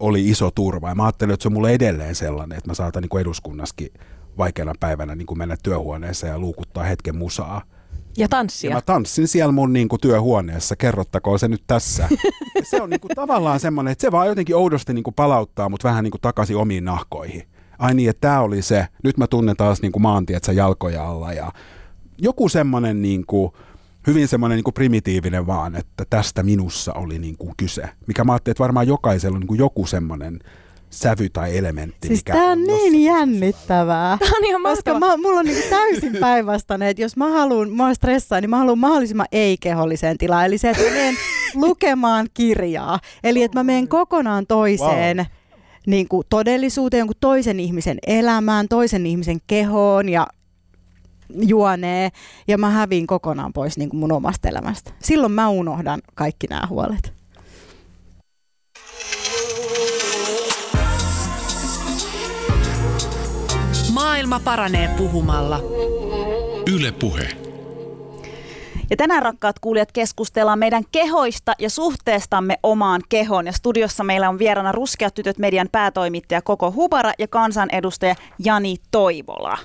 oli iso turva. Ja mä ajattelin, että se on mulle edelleen sellainen, että mä saatan niin eduskunnaskin vaikeana päivänä niin kuin mennä työhuoneeseen ja luukuttaa hetken musaa. Ja tanssia. Ja mä tanssin siellä mun niin kuin, työhuoneessa, kerrottakoon se nyt tässä. Ja se on niin kuin, tavallaan semmoinen, että se vaan jotenkin oudosti niin kuin, palauttaa mut vähän niin kuin, takaisin omiin nahkoihin. Ai niin, että tämä oli se. Nyt mä tunnen taas niin kuin, maantietsä jalkoja alla ja joku semmoinen niin kuin, hyvin semmoinen niin kuin primitiivinen vaan, että tästä minussa oli niin kuin kyse. Mikä mä ajattelin, että varmaan jokaisella on niin kuin joku semmoinen sävy tai elementti. Siis tämä on niin jännittävää. Tämä on ihan koska mä, mulla on niin täysin päinvastainen, että jos mä haluan, mä stressaa, niin mä haluan mahdollisimman ei-keholliseen tilaan. Eli se, että mä menen lukemaan kirjaa. Eli että mä menen kokonaan toiseen wow. niin kuin todellisuuteen, jonkun toisen ihmisen elämään, toisen ihmisen kehoon ja juonee ja mä häviin kokonaan pois niin kuin mun omasta elämästä. Silloin mä unohdan kaikki nämä huolet. Maailma paranee puhumalla. Yle Puhe. Ja tänään rakkaat kuulijat keskustellaan meidän kehoista ja suhteestamme omaan kehoon. Ja studiossa meillä on vieraana Ruskeat tytöt median päätoimittaja Koko Hubara ja kansanedustaja Jani Toivola.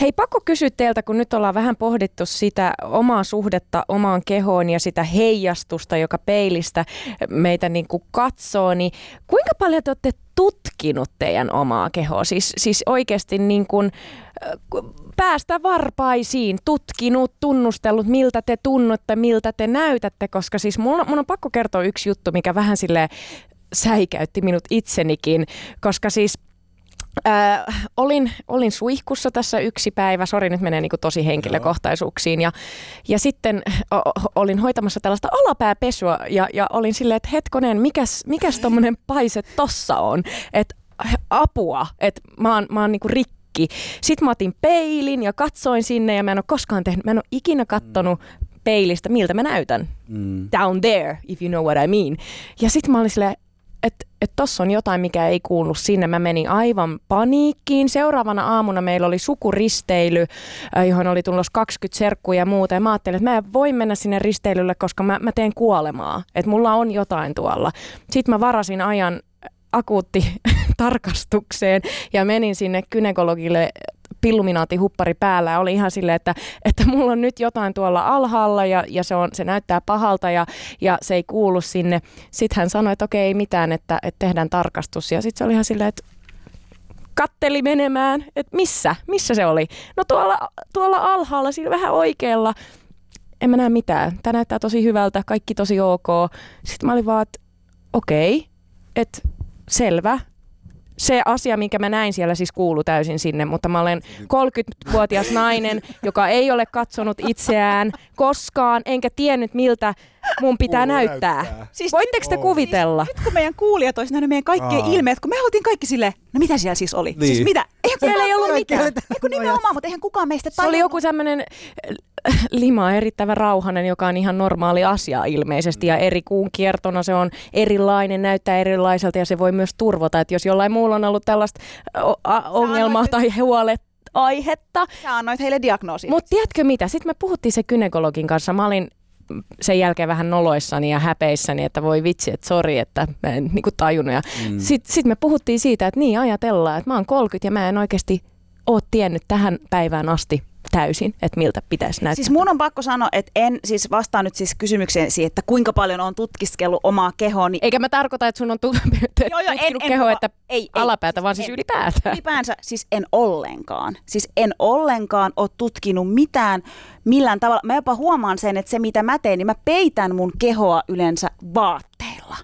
Hei, pakko kysyä teiltä, kun nyt ollaan vähän pohdittu sitä omaa suhdetta omaan kehoon ja sitä heijastusta, joka peilistä meitä niin kuin katsoo, niin kuinka paljon te olette tutkinut teidän omaa kehoa? Siis, siis oikeasti niin kuin, päästä varpaisiin, tutkinut, tunnustellut, miltä te tunnutte, miltä te näytätte, koska siis mun, mun on pakko kertoa yksi juttu, mikä vähän sille säikäytti minut itsenikin, koska siis Äh, olin, olin suihkussa tässä yksi päivä, sori nyt menee niinku tosi henkilökohtaisuuksiin ja, ja sitten o, olin hoitamassa tällaista alapääpesua ja, ja olin silleen, että hetkonen, mikäs, mikäs tommonen paise tossa on, että apua, että mä oon, mä oon niinku rikki. Sitten mä otin peilin ja katsoin sinne ja mä en ole koskaan tehnyt, mä en ole ikinä kattonut peilistä, miltä mä näytän. Mm. Down there, if you know what I mean. Ja sitten mä olin silleen, että et tossa on jotain, mikä ei kuulu sinne. Mä menin aivan paniikkiin. Seuraavana aamuna meillä oli sukuristeily, äh, johon oli tullut 20 serkkuja ja muuta. Ja mä ajattelin, että mä en voi mennä sinne risteilylle, koska mä, mä teen kuolemaa. Että mulla on jotain tuolla. Sitten mä varasin ajan akuutti tarkastukseen ja menin sinne kynekologille pilluminaati huppari päällä ja oli ihan silleen, että, että mulla on nyt jotain tuolla alhaalla ja, ja se, on, se näyttää pahalta ja, ja se ei kuulu sinne. Sitten hän sanoi, että okei, ei mitään, että, että tehdään tarkastus ja sitten se oli ihan silleen, että katteli menemään, että missä, missä se oli? No tuolla, tuolla alhaalla, siinä vähän oikealla. En mä näe mitään. Tämä näyttää tosi hyvältä, kaikki tosi ok. Sitten mä olin vaan, että okei, että selvä, se asia, minkä mä näin siellä siis kuulu täysin sinne, mutta mä olen 30-vuotias nainen, joka ei ole katsonut itseään koskaan, enkä tiennyt miltä mun pitää näyttää. näyttää. Siis Voitteko te kuvitella? Siis, nyt kun meidän kuulijat olisi nähnyt meidän kaikkien Aa. ilmeet, kun me oltiin kaikki sille, no mitä siellä siis oli? Siis niin. Siis mitä? Eihän siellä ei ollut mitään. Eikö nimenomaan, mutta eihän kukaan meistä tajunnut. Se oli joku tämmöinen lima erittäin rauhanen, joka on ihan normaali asia ilmeisesti. Ja eri kuun kiertona se on erilainen, näyttää erilaiselta ja se voi myös turvota. Että jos jollain muulla on ollut tällaista ongelmaa tai huolet, aihetta. Sä annoit heille diagnoosin. Mutta tiedätkö mitä? Sitten me puhuttiin se kynekologin kanssa. Mä olin sen jälkeen vähän noloissani ja häpeissäni, että voi vitsi, että sori, että mä en niin kuin tajunnut. Ja mm. Sitten sit me puhuttiin siitä, että niin ajatellaan, että mä oon 30 ja mä en oikeasti ole tiennyt tähän päivään asti täysin, että miltä pitäisi näyttää. Siis mun on pakko sanoa, että en siis vastaa nyt siis kysymykseen siitä, että kuinka paljon on tutkiskellut omaa kehoa. Niin... Eikä mä tarkoita, että sun on tutkinut kehoa, että ei, alapäätä, vaan siis en, ylipäätään. Ylipäänsä siis en ollenkaan. Siis en ollenkaan ole tutkinut mitään millään tavalla. Mä jopa huomaan sen, että se mitä mä teen, niin mä peitän mun kehoa yleensä vaatteilla.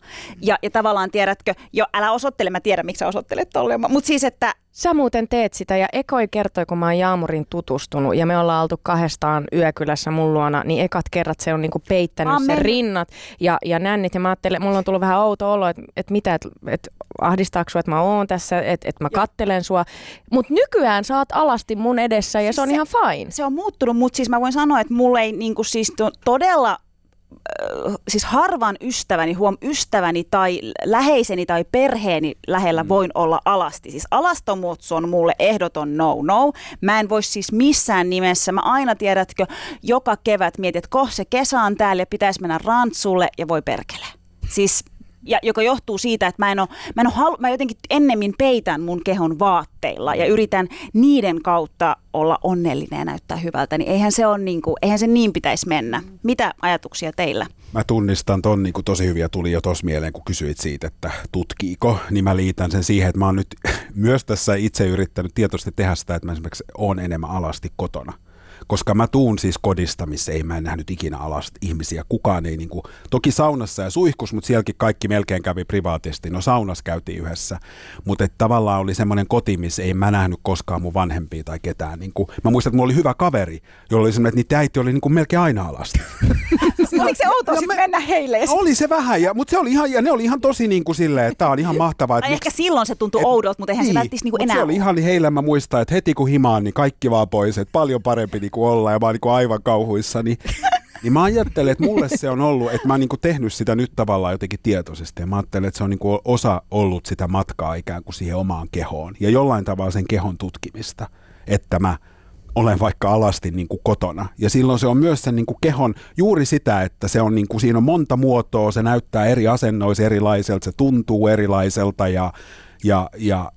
Ja, ja tavallaan tiedätkö, jo älä osoittele, mä tiedän miksi sä osoittelet tolleen, mutta siis että Sä muuten teet sitä ja Ekoi kertoi, kun mä oon Jaamurin tutustunut ja me ollaan oltu kahdestaan yökylässä mun luona, niin ekat kerrat se on niinku peittänyt Amen. sen rinnat ja, ja nännit ja mä ajattelin, mulla on tullut vähän outo olo, että et mitä, että et ahdistaako sua, että mä oon tässä, että et mä kattelen sua. Mutta nykyään sä oot alasti mun edessä ja siis se on se, ihan fine. Se on muuttunut, mutta siis mä voin sanoa, että mulla ei niinku siis to, todella siis harvan ystäväni, huom ystäväni tai läheiseni tai perheeni lähellä mm. voin olla alasti. Siis alastomuus on mulle ehdoton no-no. Mä en voi siis missään nimessä, mä aina tiedätkö, joka kevät mietit, että koh se kesä on täällä ja pitäisi mennä rantsulle ja voi perkele. Siis ja joka johtuu siitä, että mä, en ole, mä, en ole halu, mä jotenkin ennemmin peitän mun kehon vaatteilla ja yritän niiden kautta olla onnellinen ja näyttää hyvältä, niin eihän se, on niin kuin, eihän se niin pitäisi mennä. Mitä ajatuksia teillä? Mä tunnistan ton niin kuin tosi hyviä tuli jo tuossa mieleen, kun kysyit siitä, että tutkiiko, niin mä liitän sen siihen, että mä oon nyt myös tässä itse yrittänyt tietoisesti tehdä sitä, että mä esimerkiksi oon enemmän alasti kotona koska mä tuun siis kodista, missä ei mä en nähnyt ikinä alasta ihmisiä. Kukaan ei niinku, toki saunassa ja suihkus, mutta sielläkin kaikki melkein kävi privaatisti. No saunassa käytiin yhdessä, mutta tavallaan oli semmoinen koti, missä ei mä nähnyt koskaan mun vanhempia tai ketään. Niinku, mä muistan, että mulla oli hyvä kaveri, jolla oli semmoinen, että niitä äiti oli niinku melkein aina alasta. ihan- Oliko se outoa sit me- mennä heille? Oli se vähän, ja, mutta se oli ihan, ja ne oli ihan tosi niin kuin silleen, että tämä on ihan mahtavaa. että miksi- ehkä silloin se tuntui oudolta, mutta eihän se välttämättä niinku mut enää se oli ihan heillä, mä muistan, että heti kun himaan, niin kaikki vaan pois, että paljon parempi niin kuin olla, ja mä oon niin kuin aivan kauhuissa, niin, niin mä ajattelen, että mulle se on ollut, että mä oon niin kuin tehnyt sitä nyt tavallaan jotenkin tietoisesti, ja mä ajattelen, että se on niin kuin osa ollut sitä matkaa ikään kuin siihen omaan kehoon, ja jollain tavalla sen kehon tutkimista, että mä olen vaikka alasti niin kuin kotona. Ja silloin se on myös sen niin kuin kehon juuri sitä, että se on niin kuin, siinä on monta muotoa, se näyttää eri asennoissa erilaiselta, se tuntuu erilaiselta ja, ja, ja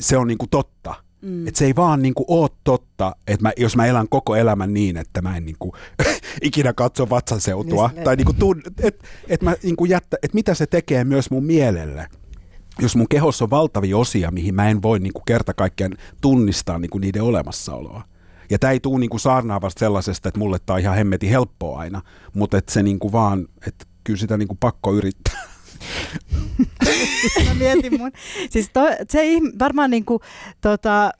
se on niin kuin totta. Mm. Et se ei vaan niin kuin ole totta, että mä, jos mä elän koko elämän niin, että mä en niin kuin, ikinä katso vatsaseutua. Niin, tai niin kuin tun, et, et mä niin kuin jättä, et mitä se tekee myös mun mielelle. Jos mun kehossa on valtavia osia, mihin mä en voi niin kuin kerta kaikkiaan tunnistaa niin kuin niiden olemassaoloa. Ja tämä ei tule niin kuin saarnaavasta sellaisesta, että mulle tämä on ihan hemmetin helppoa aina, mutta että se niin kuin vaan, että kyllä sitä niin kuin pakko yrittää. Mä mietin mun, siis to, se varmaan niinku, tota,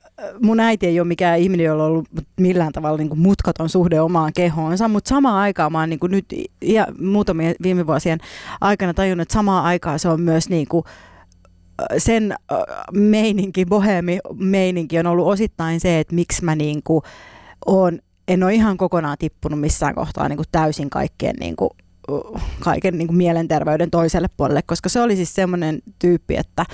mun äiti ei ole mikään ihminen, jolla on ollut millään tavalla niinku mutkaton suhde omaan kehoonsa, mutta samaan aikaan mä oon niinku nyt ja muutamien viime vuosien aikana tajunnut, että samaan aikaan se on myös niinku, sen äh, meininki, bohemi meininki on ollut osittain se, että miksi mä niinku on, en ole ihan kokonaan tippunut missään kohtaa niinku täysin kaikkeen niinku, uh, kaiken niinku mielenterveyden toiselle puolelle, koska se oli siis semmoinen tyyppi, että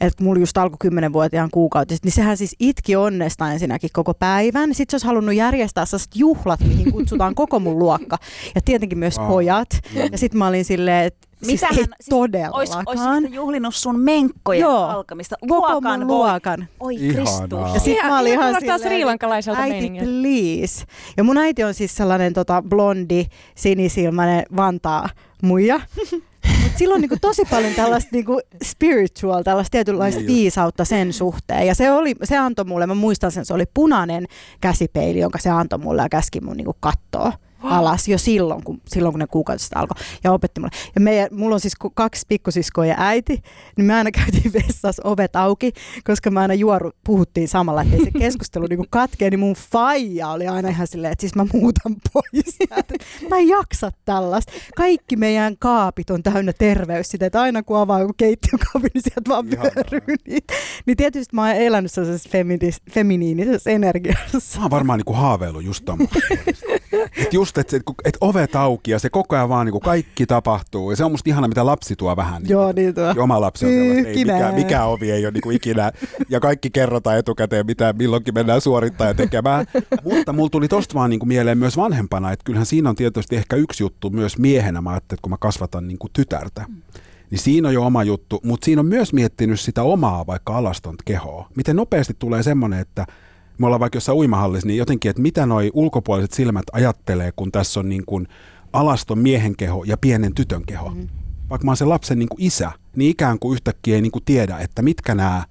että mulla just alkoi kymmenenvuotiaan kuukautiset, niin sehän siis itki onnesta ensinnäkin koko päivän. Sitten se olisi halunnut järjestää sellaiset juhlat, mihin kutsutaan koko mun luokka. Ja tietenkin myös pojat. Ja sitten mä olin silleen, että siis Mitähän- ei siis todellakaan. Ois, ois juhlinut sun menkkojen Joo. alkamista. Koko Luokan mun voi. luokan. Oi Ihanaa. Kristus. Ja sit Ihan- mä olin ihan silleen, äiti meiningiltä. please. Ja mun äiti on siis sellainen tota, blondi, sinisilmäinen Vantaa muija. Mutta sillä on niinku tosi paljon tällaista niinku spiritual, tällaista tietynlaista Niin. viisautta sen suhteen. Ja se, oli, se antoi mulle, mä muistan sen, se oli punainen käsipeili, jonka se antoi mulle ja käski mun niinku kattoa alas jo silloin, kun, silloin, kun ne kuukaudet alkoi ja opetti mulle. Ja meidän, mulla on siis kaksi pikkusiskoa ja äiti, niin me aina käytiin vessassa ovet auki, koska me aina juoru, puhuttiin samalla, että se keskustelu niin katkee, niin mun faija oli aina ihan silleen, että siis mä muutan pois. täältä. Mä en jaksa tällaista. Kaikki meidän kaapit on täynnä terveys sitä, että aina kun avaa joku keittiökaapi, niin sieltä vaan pyöryy niitä. Niin tietysti mä oon elänyt sellaisessa femini- feminiinisessä energiassa. Mä oon varmaan niinku haaveillut just tommoista. Just, että et, et ovet auki ja se koko ajan vaan niinku kaikki tapahtuu. Ja se on musta ihana, mitä lapsi tuo vähän. Niin Joo, niin tuo. Oma lapsi on sellaista, ei mikään, mikään ovi ei ole niinku ikinä, ja kaikki kerrotaan etukäteen, mitä milloinkin mennään suorittaa ja tekemään. Mutta mulla tuli tosta vaan niinku mieleen myös vanhempana, että kyllähän siinä on tietysti ehkä yksi juttu myös miehenä, mä ajattelin, että kun mä kasvatan niinku tytärtä, niin siinä on jo oma juttu, mutta siinä on myös miettinyt sitä omaa vaikka alastonta kehoa. Miten nopeasti tulee semmoinen, että me ollaan vaikka jossain uimahallissa, niin jotenkin, että mitä noi ulkopuoliset silmät ajattelee, kun tässä on niin kuin alaston miehen keho ja pienen tytön keho. Mm. Vaikka mä oon sen lapsen niin kuin isä, niin ikään kuin yhtäkkiä ei niin kuin tiedä, että mitkä nämä,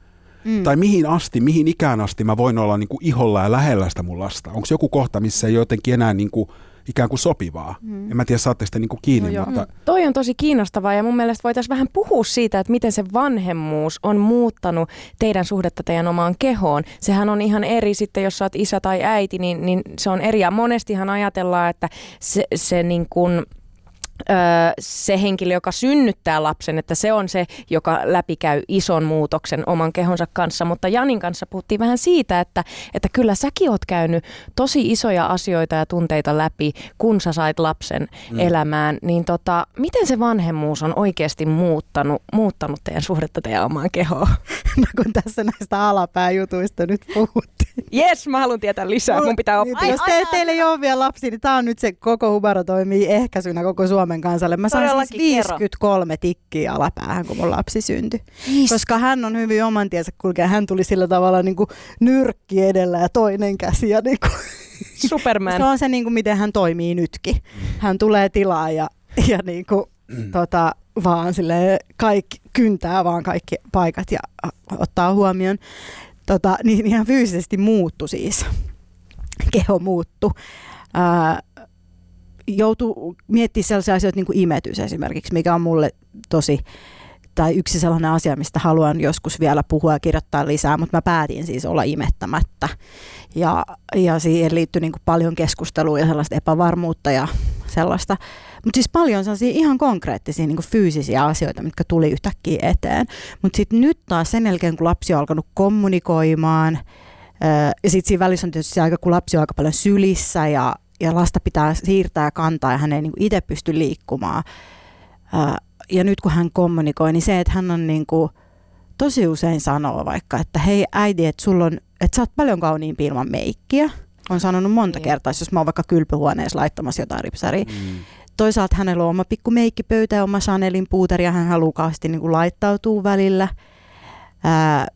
mm. tai mihin asti, mihin ikään asti mä voin olla niin kuin iholla ja lähellä sitä mun lasta. Onko joku kohta, missä ei jotenkin enää niin kuin ikään kuin sopivaa? Mm. En mä tiedä, saatte sitä niin kuin kiinni, No mutta Toi on tosi kiinnostavaa ja mun mielestä voitaisiin vähän puhua siitä, että miten se vanhemmuus on muuttanut teidän suhdetta teidän omaan kehoon. Sehän on ihan eri sitten, jos sä oot isä tai äiti, niin, niin se on eri. Ja monestihan ajatellaan, että se, se niin kuin öö, se henkilö, joka synnyttää lapsen, että se on se, joka läpikäy ison muutoksen oman kehonsa kanssa. Mutta Janin kanssa puhuttiin vähän siitä, että, että kyllä säkin oot käynyt tosi isoja asioita ja tunteita läpi, kun sä sait lapsen mm. elämään. Niin tota, miten se vanhemmuus on oikeasti muuttanut, muuttanut teidän suhdetta teidän omaan kehoon? No kun tässä näistä alapääjutuista nyt puhuttiin. Jes, mä haluan tietää lisää. Mun pitää oppia. Jos te, teillä ei ole vielä lapsia, niin tämä on nyt se koko Hubaro toimii ehkäisynä koko Suomen kansalle. Mä sain siis Todellakin, kerro. 53 tikkiä alapäähän, kun mun lapsi syntyi. Koska hän on hyvin oman tiensä kulkea. Hän tuli sillä tavalla niin kuin nyrkki edellä ja toinen käsi. Ja niin kuin, Superman. se on se, niin kuin, miten hän toimii nytkin. Hän tulee tilaa ja, ja niin kuin, tota, vaan sille kaikki, kyntää vaan kaikki paikat ja ottaa huomioon. Tota, niin ihan fyysisesti muuttu siis. Keho muuttu. Ää, joutuu miettimään sellaisia asioita niin kuin imetys esimerkiksi, mikä on mulle tosi tai yksi sellainen asia, mistä haluan joskus vielä puhua ja kirjoittaa lisää, mutta mä päätin siis olla imettämättä. Ja, ja siihen liittyy niin paljon keskustelua ja sellaista epävarmuutta ja sellaista. Mutta siis paljon sellaisia ihan konkreettisia niin fyysisiä asioita, mitkä tuli yhtäkkiä eteen. Mutta sitten nyt taas sen jälkeen, kun lapsi on alkanut kommunikoimaan, ja sitten siinä välissä on tietysti se aika, kun lapsi on aika paljon sylissä ja, ja lasta pitää siirtää ja kantaa ja hän ei niin itse pysty liikkumaan. Ja nyt kun hän kommunikoi, niin se, että hän on niin kuin, tosi usein sanoo vaikka, että hei äiti, että sulla on, että sä oot paljon kauniimpi ilman meikkiä. On sanonut monta niin. kertaa, jos mä oon vaikka kylpyhuoneessa laittamassa jotain ripsaria. Mm. Toisaalta hänellä on oma pikku meikkipöytä ja oma Chanelin puuteri ja hän haluaa kauheasti niin laittautua välillä. Ää,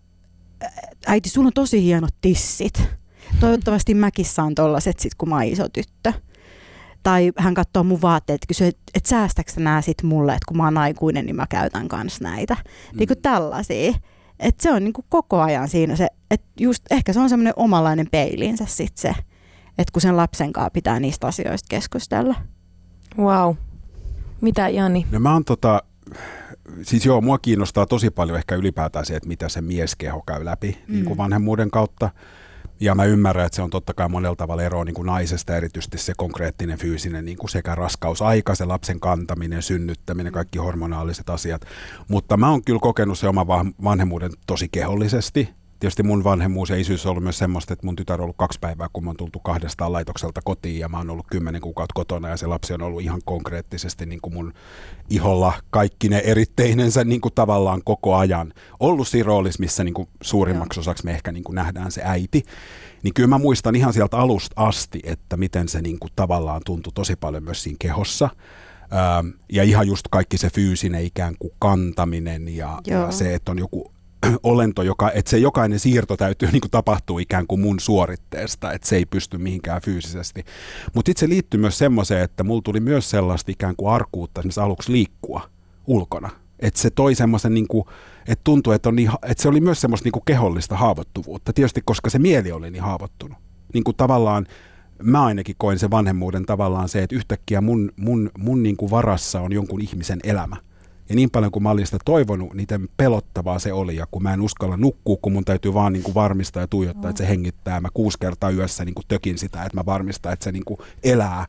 äiti, sulla on tosi hienot tissit. Toivottavasti mäkin saan tollaset sit, kun mä oon iso tyttö. Tai hän katsoo mun vaatteet, että kysyy, että et säästäkö nää sit mulle, että kun mä oon aikuinen, niin mä käytän kans näitä. Mm. Niin kuin tällaisia. Että se on niin kuin koko ajan siinä se, että just ehkä se on semmoinen omalainen peilinsä sit se, että kun sen lapsen kanssa pitää niistä asioista keskustella. Wow. Mitä Jani? No mä oon tota, siis joo, mua kiinnostaa tosi paljon ehkä ylipäätään se, että mitä se mieskeho käy läpi mm. niin kuin vanhemmuuden kautta. Ja mä ymmärrän, että se on totta kai monella tavalla eroa niin kuin naisesta, erityisesti se konkreettinen fyysinen niin kuin sekä raskausaika, se lapsen kantaminen, synnyttäminen, kaikki hormonaaliset asiat. Mutta mä oon kyllä kokenut se oma vanhemmuuden tosi kehollisesti tietysti mun vanhemmuus ja isyys on ollut myös semmoista, että mun tytär on ollut kaksi päivää, kun mä oon tultu kahdestaan laitokselta kotiin ja mä oon ollut kymmenen kuukautta kotona ja se lapsi on ollut ihan konkreettisesti niin kuin mun iholla kaikki ne eritteinensä niin kuin tavallaan koko ajan. Ollut siinä roolissa, missä niin kuin suurimmaksi osaksi me ehkä niin kuin nähdään se äiti. Niin kyllä mä muistan ihan sieltä alusta asti, että miten se niin kuin tavallaan tuntui tosi paljon myös siinä kehossa. ja ihan just kaikki se fyysinen ikään kuin kantaminen ja, ja se, että on joku olento, joka, että se jokainen siirto täytyy niin kuin tapahtua ikään kuin mun suoritteesta, että se ei pysty mihinkään fyysisesti. Mutta sitten se liittyy myös semmoiseen, että mulla tuli myös sellaista ikään kuin arkuutta esimerkiksi aluksi liikkua ulkona. Että se toi semmoisen, niin että tuntui, että, on niin, että se oli myös semmoista niin kuin kehollista haavoittuvuutta. Tietysti koska se mieli oli niin haavoittunut. Niin kuin tavallaan mä ainakin koin sen vanhemmuuden tavallaan se, että yhtäkkiä mun, mun, mun niin kuin varassa on jonkun ihmisen elämä. Ja niin paljon kuin mä olin sitä toivonut, niiden pelottavaa se oli. Ja kun mä en uskalla nukkua, kun mun täytyy vaan niin kuin varmistaa ja tuijottaa, mm. että se hengittää. Mä kuusi kertaa yössä niin kuin tökin sitä, että mä varmistan, että se niin kuin elää.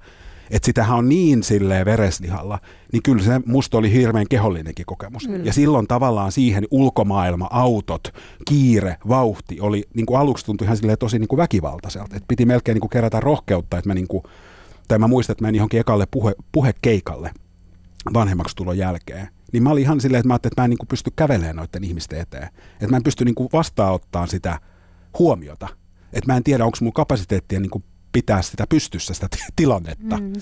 Että sitähän on niin silleen vereslihalla, niin kyllä se musta oli hirveän kehollinenkin kokemus. Kyllä. Ja silloin tavallaan siihen ulkomaailma, autot, kiire, vauhti oli, niin kuin aluksi tuntui ihan silleen tosi niin kuin väkivaltaiselta. Että piti melkein niin kuin kerätä rohkeutta, että mä niin kuin, tai mä muistan, että mä johonkin ekalle puhe, puhekeikalle vanhemmaksi tulon jälkeen niin mä olin ihan silleen, että mä ajattelin, että mä en niin kuin pysty kävelemään noiden ihmisten eteen. Että mä en pysty niin kuin vastaanottaa sitä huomiota. Että mä en tiedä, onko mun kapasiteettia niin kuin pitää sitä pystyssä, sitä tilannetta. Mm.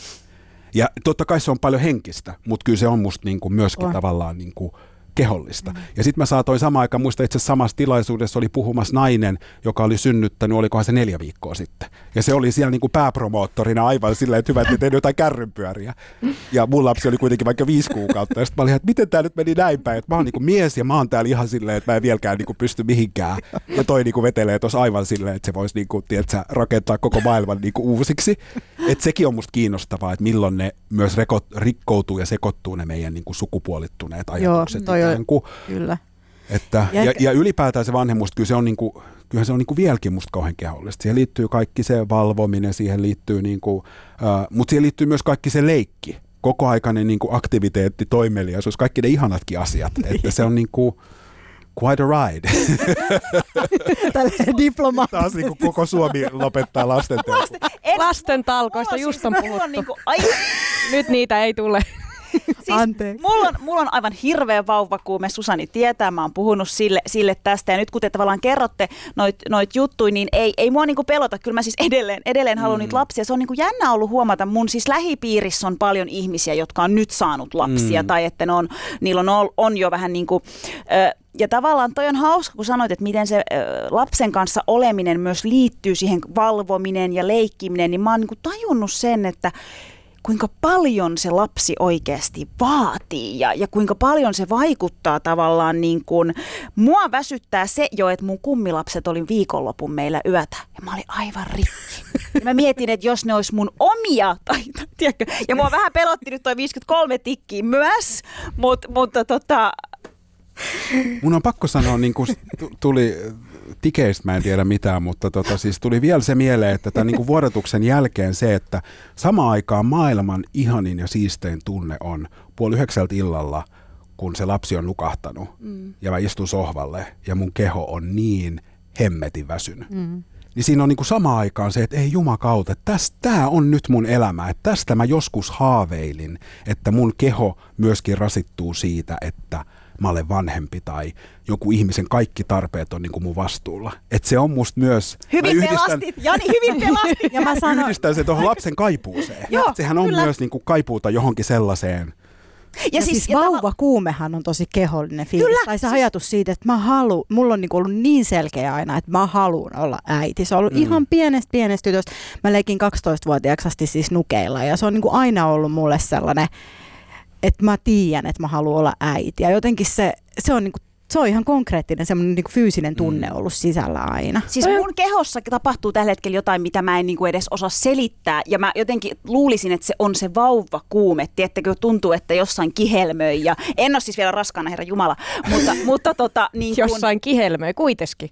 Ja totta kai se on paljon henkistä, mutta kyllä se on musta niin kuin myöskin on. tavallaan niin kuin kehollista. Mm. Ja sitten mä saatoin samaan aikaan, muista itse samassa tilaisuudessa oli puhumassa nainen, joka oli synnyttänyt, olikohan se neljä viikkoa sitten. Ja se oli siellä niin kuin pääpromoottorina aivan silleen, että hyvä, että tein jotain kärrynpyöriä. Ja mun lapsi oli kuitenkin vaikka viisi kuukautta. Ja sitten mä olin, että miten tämä nyt meni näin päin, että mä oon niin kuin mies ja mä oon täällä ihan silleen, että mä en vieläkään niin kuin pysty mihinkään. Ja toi niin kuin vetelee tuossa aivan silleen, että se voisi niin kuin, tiedätkö, rakentaa koko maailman niin kuin uusiksi. Että sekin on musta kiinnostavaa, että milloin ne myös rikkoutuu ja sekoittuu ne meidän niin kuin sukupuolittuneet ajatukset. Joo, ikään kuin. Kyllä. Että, ja, ja, ja ylipäätään se vanhemmuus, kyllä se on, niin kuin, kyllä se on niin kuin vieläkin musta kauhean kehollista. Siihen liittyy kaikki se valvominen, siihen liittyy, niin kuin, uh, mutta siihen liittyy myös kaikki se leikki, kokoaikainen niin kuin aktiviteetti, toimeliaisuus, kaikki ne ihanatkin asiat. että se on niin kuin, quite a ride. Tälleen diplomaattisesti. Taas niin kuin koko Suomi lopettaa lasten Lasten, lasten talkoista just on puhuttu. On niin kuin, ai... Nyt niitä ei tule. siis Anteeksi. Mulla on, mulla on aivan hirveä vauvakuume, Susani tietää, mä oon puhunut sille, sille tästä. Ja nyt kun te tavallaan kerrotte noit, noit juttuja, niin ei, ei mua niinku pelota. Kyllä mä siis edelleen, edelleen haluan mm. niitä lapsia. Se on niinku jännä ollut huomata, mun siis lähipiirissä on paljon ihmisiä, jotka on nyt saanut lapsia. Mm. Tai että ne on, niillä on, on jo vähän niin kuin... ja tavallaan toi on hauska, kun sanoit, että miten se lapsen kanssa oleminen myös liittyy siihen valvominen ja leikkiminen, niin mä oon niin tajunnut sen, että kuinka paljon se lapsi oikeasti vaatii ja, ja kuinka paljon se vaikuttaa tavallaan niin kuin, mua väsyttää se jo, että mun kummilapset oli viikonlopun meillä yötä ja mä olin aivan rikki. Ja mä mietin, että jos ne olisi mun omia, tai, tiedätkö, ja mua vähän pelotti nyt toi 53 tikkiä myös, mutta, mutta tota, Mun on pakko sanoa, niin kuin tuli tikeistä mä en tiedä mitään, mutta tota, siis tuli vielä se mieleen, että tämän niin vuodatuksen jälkeen se, että sama aikaan maailman ihanin ja siistein tunne on puoli yhdeksältä illalla, kun se lapsi on nukahtanut mm. ja mä istun sohvalle ja mun keho on niin hemmetin väsynyt. Mm. Niin siinä on niin kuin sama aikaan se, että ei jumakautta, tämä on nyt mun elämä, että tästä mä joskus haaveilin, että mun keho myöskin rasittuu siitä, että – mä olen vanhempi tai joku ihmisen kaikki tarpeet on niin kuin mun vastuulla. Et se on musta myös... Hyvin yhdistän, pelastit, Jani, hyvin pelastit. ja mä sanon... Yhdistän se tuohon lapsen kaipuuseen. Joo, Sehän on kyllä. myös niin kuin kaipuuta johonkin sellaiseen, ja, ja siis, siis vauvakuumehan on tosi kehollinen fiilis. Kyllä. Tai se siis... ajatus siitä, että mä halu, mulla on niinku ollut niin selkeä aina, että mä haluan olla äiti. Se on ollut mm. ihan pienestä pienestä tytöstä. Mä leikin 12-vuotiaaksi asti siis nukeilla ja se on niinku aina ollut mulle sellainen että mä tiedän, että mä haluan olla äiti. Ja jotenkin se, se on niinku se on ihan konkreettinen semmoinen niin fyysinen tunne mm. ollut sisällä aina. Siis mun kehossa tapahtuu tällä hetkellä jotain, mitä mä en niin kuin edes osaa selittää. Ja mä jotenkin luulisin, että se on se vauva kuume. Tiedättekö, tuntuu, että jossain kihelmöi. Ja en ole siis vielä raskaana, herra Jumala. Mutta, mutta tota, niin kun... Jossain kihelmöi kuitenkin.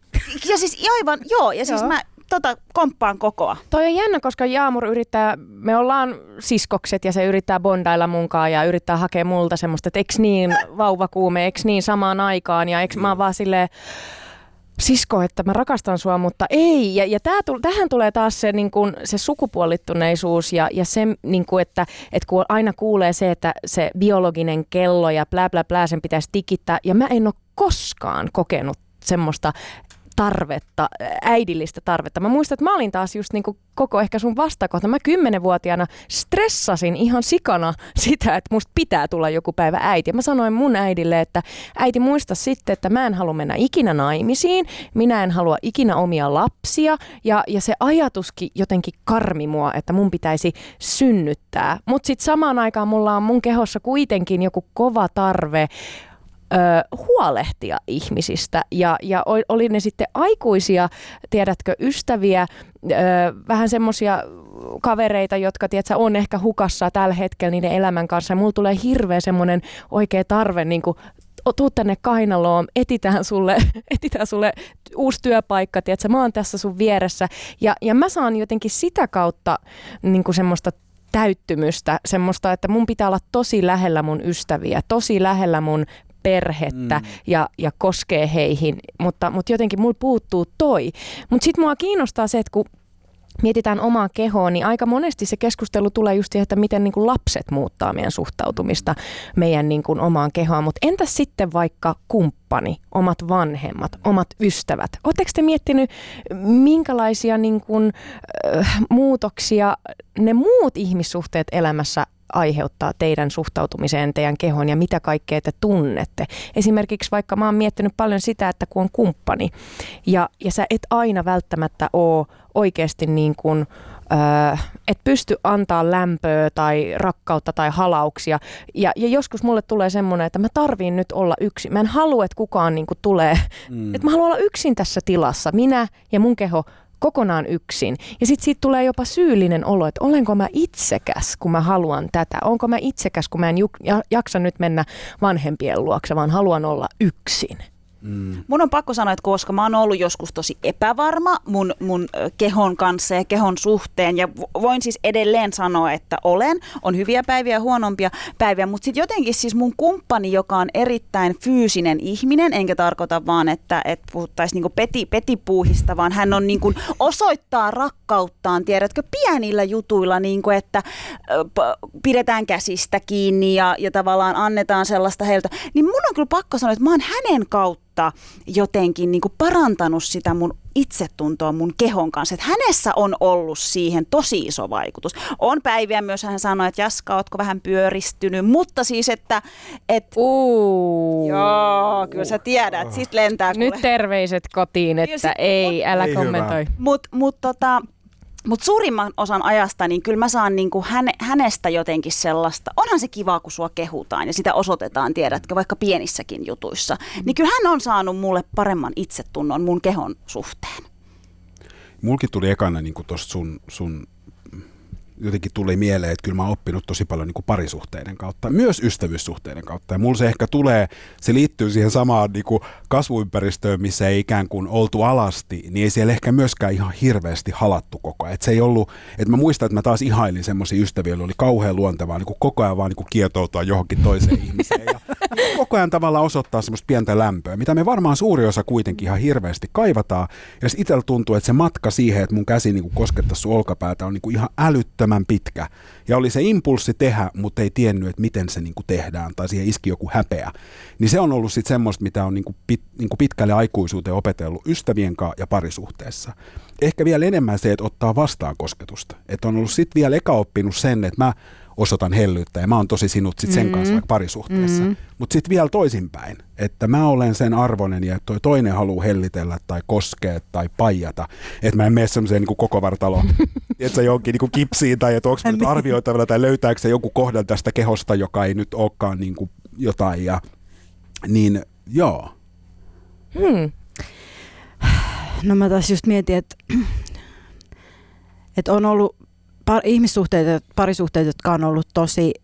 Ja siis aivan, joo. Ja siis joo. mä tota, komppaan kokoa. Toi on jännä, koska Jaamur yrittää, me ollaan siskokset ja se yrittää bondailla munkaan ja yrittää hakea multa semmoista, että eks niin vauvakuume, eks niin samaan aikaan ja eks mä oon vaan silleen, sisko, että mä rakastan sua, mutta ei. Ja, ja tää, tähän tulee taas se, niin kun, se sukupuolittuneisuus ja, ja se, niin kun, että, että kun aina kuulee se, että se biologinen kello ja blä blä blä sen pitäisi tikittää. Ja mä en ole koskaan kokenut semmoista tarvetta, äidillistä tarvetta. Mä muistan, että mä olin taas just niin kuin koko ehkä sun vastakohta. Mä kymmenenvuotiaana stressasin ihan sikana sitä, että musta pitää tulla joku päivä äiti. Mä sanoin mun äidille, että äiti muista sitten, että mä en halua mennä ikinä naimisiin, minä en halua ikinä omia lapsia. Ja, ja se ajatuskin jotenkin karmi mua, että mun pitäisi synnyttää. Mutta sitten samaan aikaan mulla on mun kehossa kuitenkin joku kova tarve ö, huolehtia ihmisistä ja, ja oli ne sitten aikuisia, tiedätkö, ystäviä, ö, vähän semmoisia kavereita, jotka tiedätkö, on ehkä hukassa tällä hetkellä niiden elämän kanssa. Ja mulla tulee hirveä semmoinen oikea tarve niin kuin tuu tänne kainaloon, etitään sulle, etitään sulle uusi työpaikka, tiedätkö, mä oon tässä sun vieressä. Ja, ja mä saan jotenkin sitä kautta niin kuin semmoista täyttymystä, semmoista, että mun pitää olla tosi lähellä mun ystäviä, tosi lähellä mun perhettä mm. ja, ja koskee heihin, mutta, mutta jotenkin mulla puuttuu toi. Mutta sitten mua kiinnostaa se, että kun mietitään omaa kehoa, niin aika monesti se keskustelu tulee just siihen, että miten niin kuin lapset muuttaa meidän suhtautumista meidän niin kuin omaan kehoon. Mutta entäs sitten vaikka kumppani, omat vanhemmat, omat ystävät? Oletteko te miettinyt, minkälaisia niin kuin, äh, muutoksia ne muut ihmissuhteet elämässä aiheuttaa teidän suhtautumiseen, teidän kehoon ja mitä kaikkea te tunnette. Esimerkiksi vaikka mä oon miettinyt paljon sitä, että kun on kumppani ja, ja sä et aina välttämättä ole oikeasti niin kuin, Öö, et pysty antaa lämpöä tai rakkautta tai halauksia. Ja, ja joskus mulle tulee semmoinen, että mä tarviin nyt olla yksin. Mä en halua, että kukaan niin kuin tulee. Mm. Että mä haluan olla yksin tässä tilassa. Minä ja mun keho kokonaan yksin. Ja sitten siitä tulee jopa syyllinen olo, että olenko mä itsekäs, kun mä haluan tätä. Onko mä itsekäs, kun mä en jaksa nyt mennä vanhempien luokse, vaan haluan olla yksin. Mm. Mun on pakko sanoa, että koska mä oon ollut joskus tosi epävarma mun, mun kehon kanssa ja kehon suhteen, ja voin siis edelleen sanoa, että olen, on hyviä päiviä ja huonompia päiviä, mutta sitten jotenkin siis mun kumppani, joka on erittäin fyysinen ihminen, enkä tarkoita vaan, että, että puhuttaisiin niinku peti, petipuuhista, vaan hän on niinku, osoittaa rakkauttaan, tiedätkö, pienillä jutuilla, niinku, että pidetään käsistä kiinni ja, ja tavallaan annetaan sellaista heiltä, niin mun on kyllä pakko sanoa, että mä oon hänen kautta kautta jotenkin niin kuin parantanut sitä mun itsetuntoa mun kehon kanssa. Että hänessä on ollut siihen tosi iso vaikutus. On päiviä myös, hän sanoi, että Jaska, ootko vähän pyöristynyt, mutta siis, että... Et, uh. Joo, kyllä sä tiedät, sit lentää. Nyt terveiset kotiin, että ei, älä ei kommentoi. Mutta mut, tota, mutta suurimman osan ajasta, niin kyllä mä saan niinku häne, hänestä jotenkin sellaista, onhan se kiva, kun sua kehutaan ja sitä osoitetaan, tiedätkö, vaikka pienissäkin jutuissa. Mm. Niin kyllä hän on saanut mulle paremman itsetunnon mun kehon suhteen. Mulki tuli ekana niin tuosta sun, sun jotenkin tuli mieleen, että kyllä mä oon oppinut tosi paljon niin kuin parisuhteiden kautta, myös ystävyyssuhteiden kautta. Ja mulla se ehkä tulee, se liittyy siihen samaan niin kuin kasvuympäristöön, missä ei ikään kuin oltu alasti, niin ei siellä ehkä myöskään ihan hirveästi halattu koko ajan. Et se ei ollut, että mä muistan, että mä taas ihailin semmoisia ystäviä, joilla oli kauhean luontevaa niin kuin koko ajan vaan niin kuin kietoutua johonkin toiseen ihmiseen ja koko ajan tavallaan osoittaa semmoista pientä lämpöä, mitä me varmaan suuri osa kuitenkin ihan hirveästi kaivataan. Ja itsellä tuntuu, että se matka siihen, että mun käsi niin kuin koskettaisi sun olkapäätä on niin kuin ihan älyttömän pitkä. Ja oli se impulssi tehdä, mutta ei tiennyt, että miten se niin kuin tehdään tai siihen iski joku häpeä. Niin se on ollut sitten semmoista, mitä on niin kuin pit, niin kuin pitkälle aikuisuuteen opetellut ystävien kanssa ja parisuhteessa. Ehkä vielä enemmän se, että ottaa vastaan kosketusta. Että on ollut sitten vielä eka oppinut sen, että mä osoitan hellyyttä ja mä oon tosi sinut sit sen kanssa Mm. vaikka parisuhteessa. Mm. Mutta sitten vielä toisinpäin, että mä olen sen arvonen ja toi toinen haluaa hellitellä tai koskea tai paijata. Että mä en mene semmoiseen niin koko vartalo, että se johonkin niin kipsiin tai että onko mä nyt Niin. arvioitavana tai löytääkö se joku kohdan tästä kehosta, joka ei nyt olekaan niin kuin jotain. Ja, niin joo. Hmm. No mä taas just mietin, että, että on ollut par, ihmissuhteita, parisuhteita, jotka on ollut tosi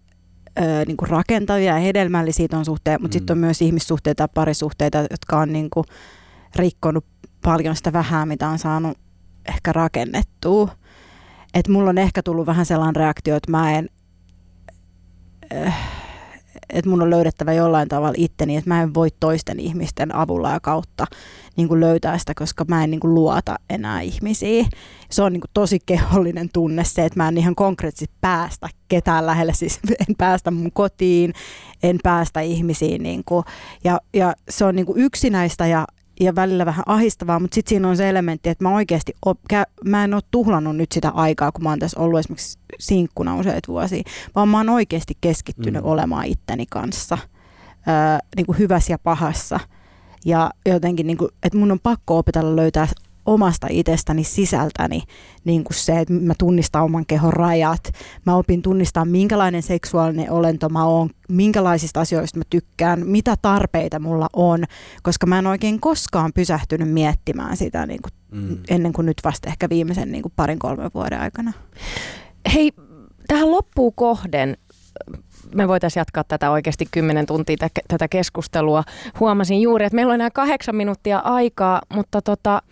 ö, niin kuin rakentavia ja hedelmällisiä ton suhteen, mutta Mm. sitten on myös ihmissuhteita ja parisuhteita, jotka on niin kuin rikkonut paljon sitä vähää, mitä on saanut ehkä rakennettua. Et mulla on ehkä tullut vähän sellainen reaktio, että mä en, äh, että mun on löydettävä jollain tavalla itteni, että mä en voi toisten ihmisten avulla ja kautta niin kuin löytää sitä, koska mä en niin kuin luota enää ihmisiin. Se on niin kuin tosi kehollinen tunne se, että mä en ihan konkreettisesti päästä ketään lähelle, siis en päästä mun kotiin, en päästä ihmisiin. Niin kuin, ja, ja se on niin kuin yksinäistä ja, ja välillä vähän ahistavaa, mutta sitten siinä on se elementti, että mä oikeasti, op, kä, mä en ole tuhlannut nyt sitä aikaa, kun mä oon tässä ollut esimerkiksi sinkkuna useita vuosia, vaan mä oon oikeasti keskittynyt Mm. olemaan itteni kanssa, öö, niin kuin hyvässä ja pahassa. Ja jotenkin, niin kuin, että mun on pakko opetella löytää omasta itsestäni sisältäni niin kuin se, että mä tunnistan oman kehon rajat. Mä opin tunnistaa, minkälainen seksuaalinen olento mä oon, minkälaisista asioista mä tykkään, mitä tarpeita mulla on, koska mä en oikein koskaan pysähtynyt miettimään sitä niin kuin, Mm. ennen kuin nyt vasta ehkä viimeisen niin kuin parin kolmen vuoden aikana. Hei, tähän loppuun kohden me voitaisiin jatkaa tätä oikeasti 10 tuntia tä- tätä keskustelua. Huomasin juuri, että meillä on enää kahdeksan minuuttia aikaa, mutta tota,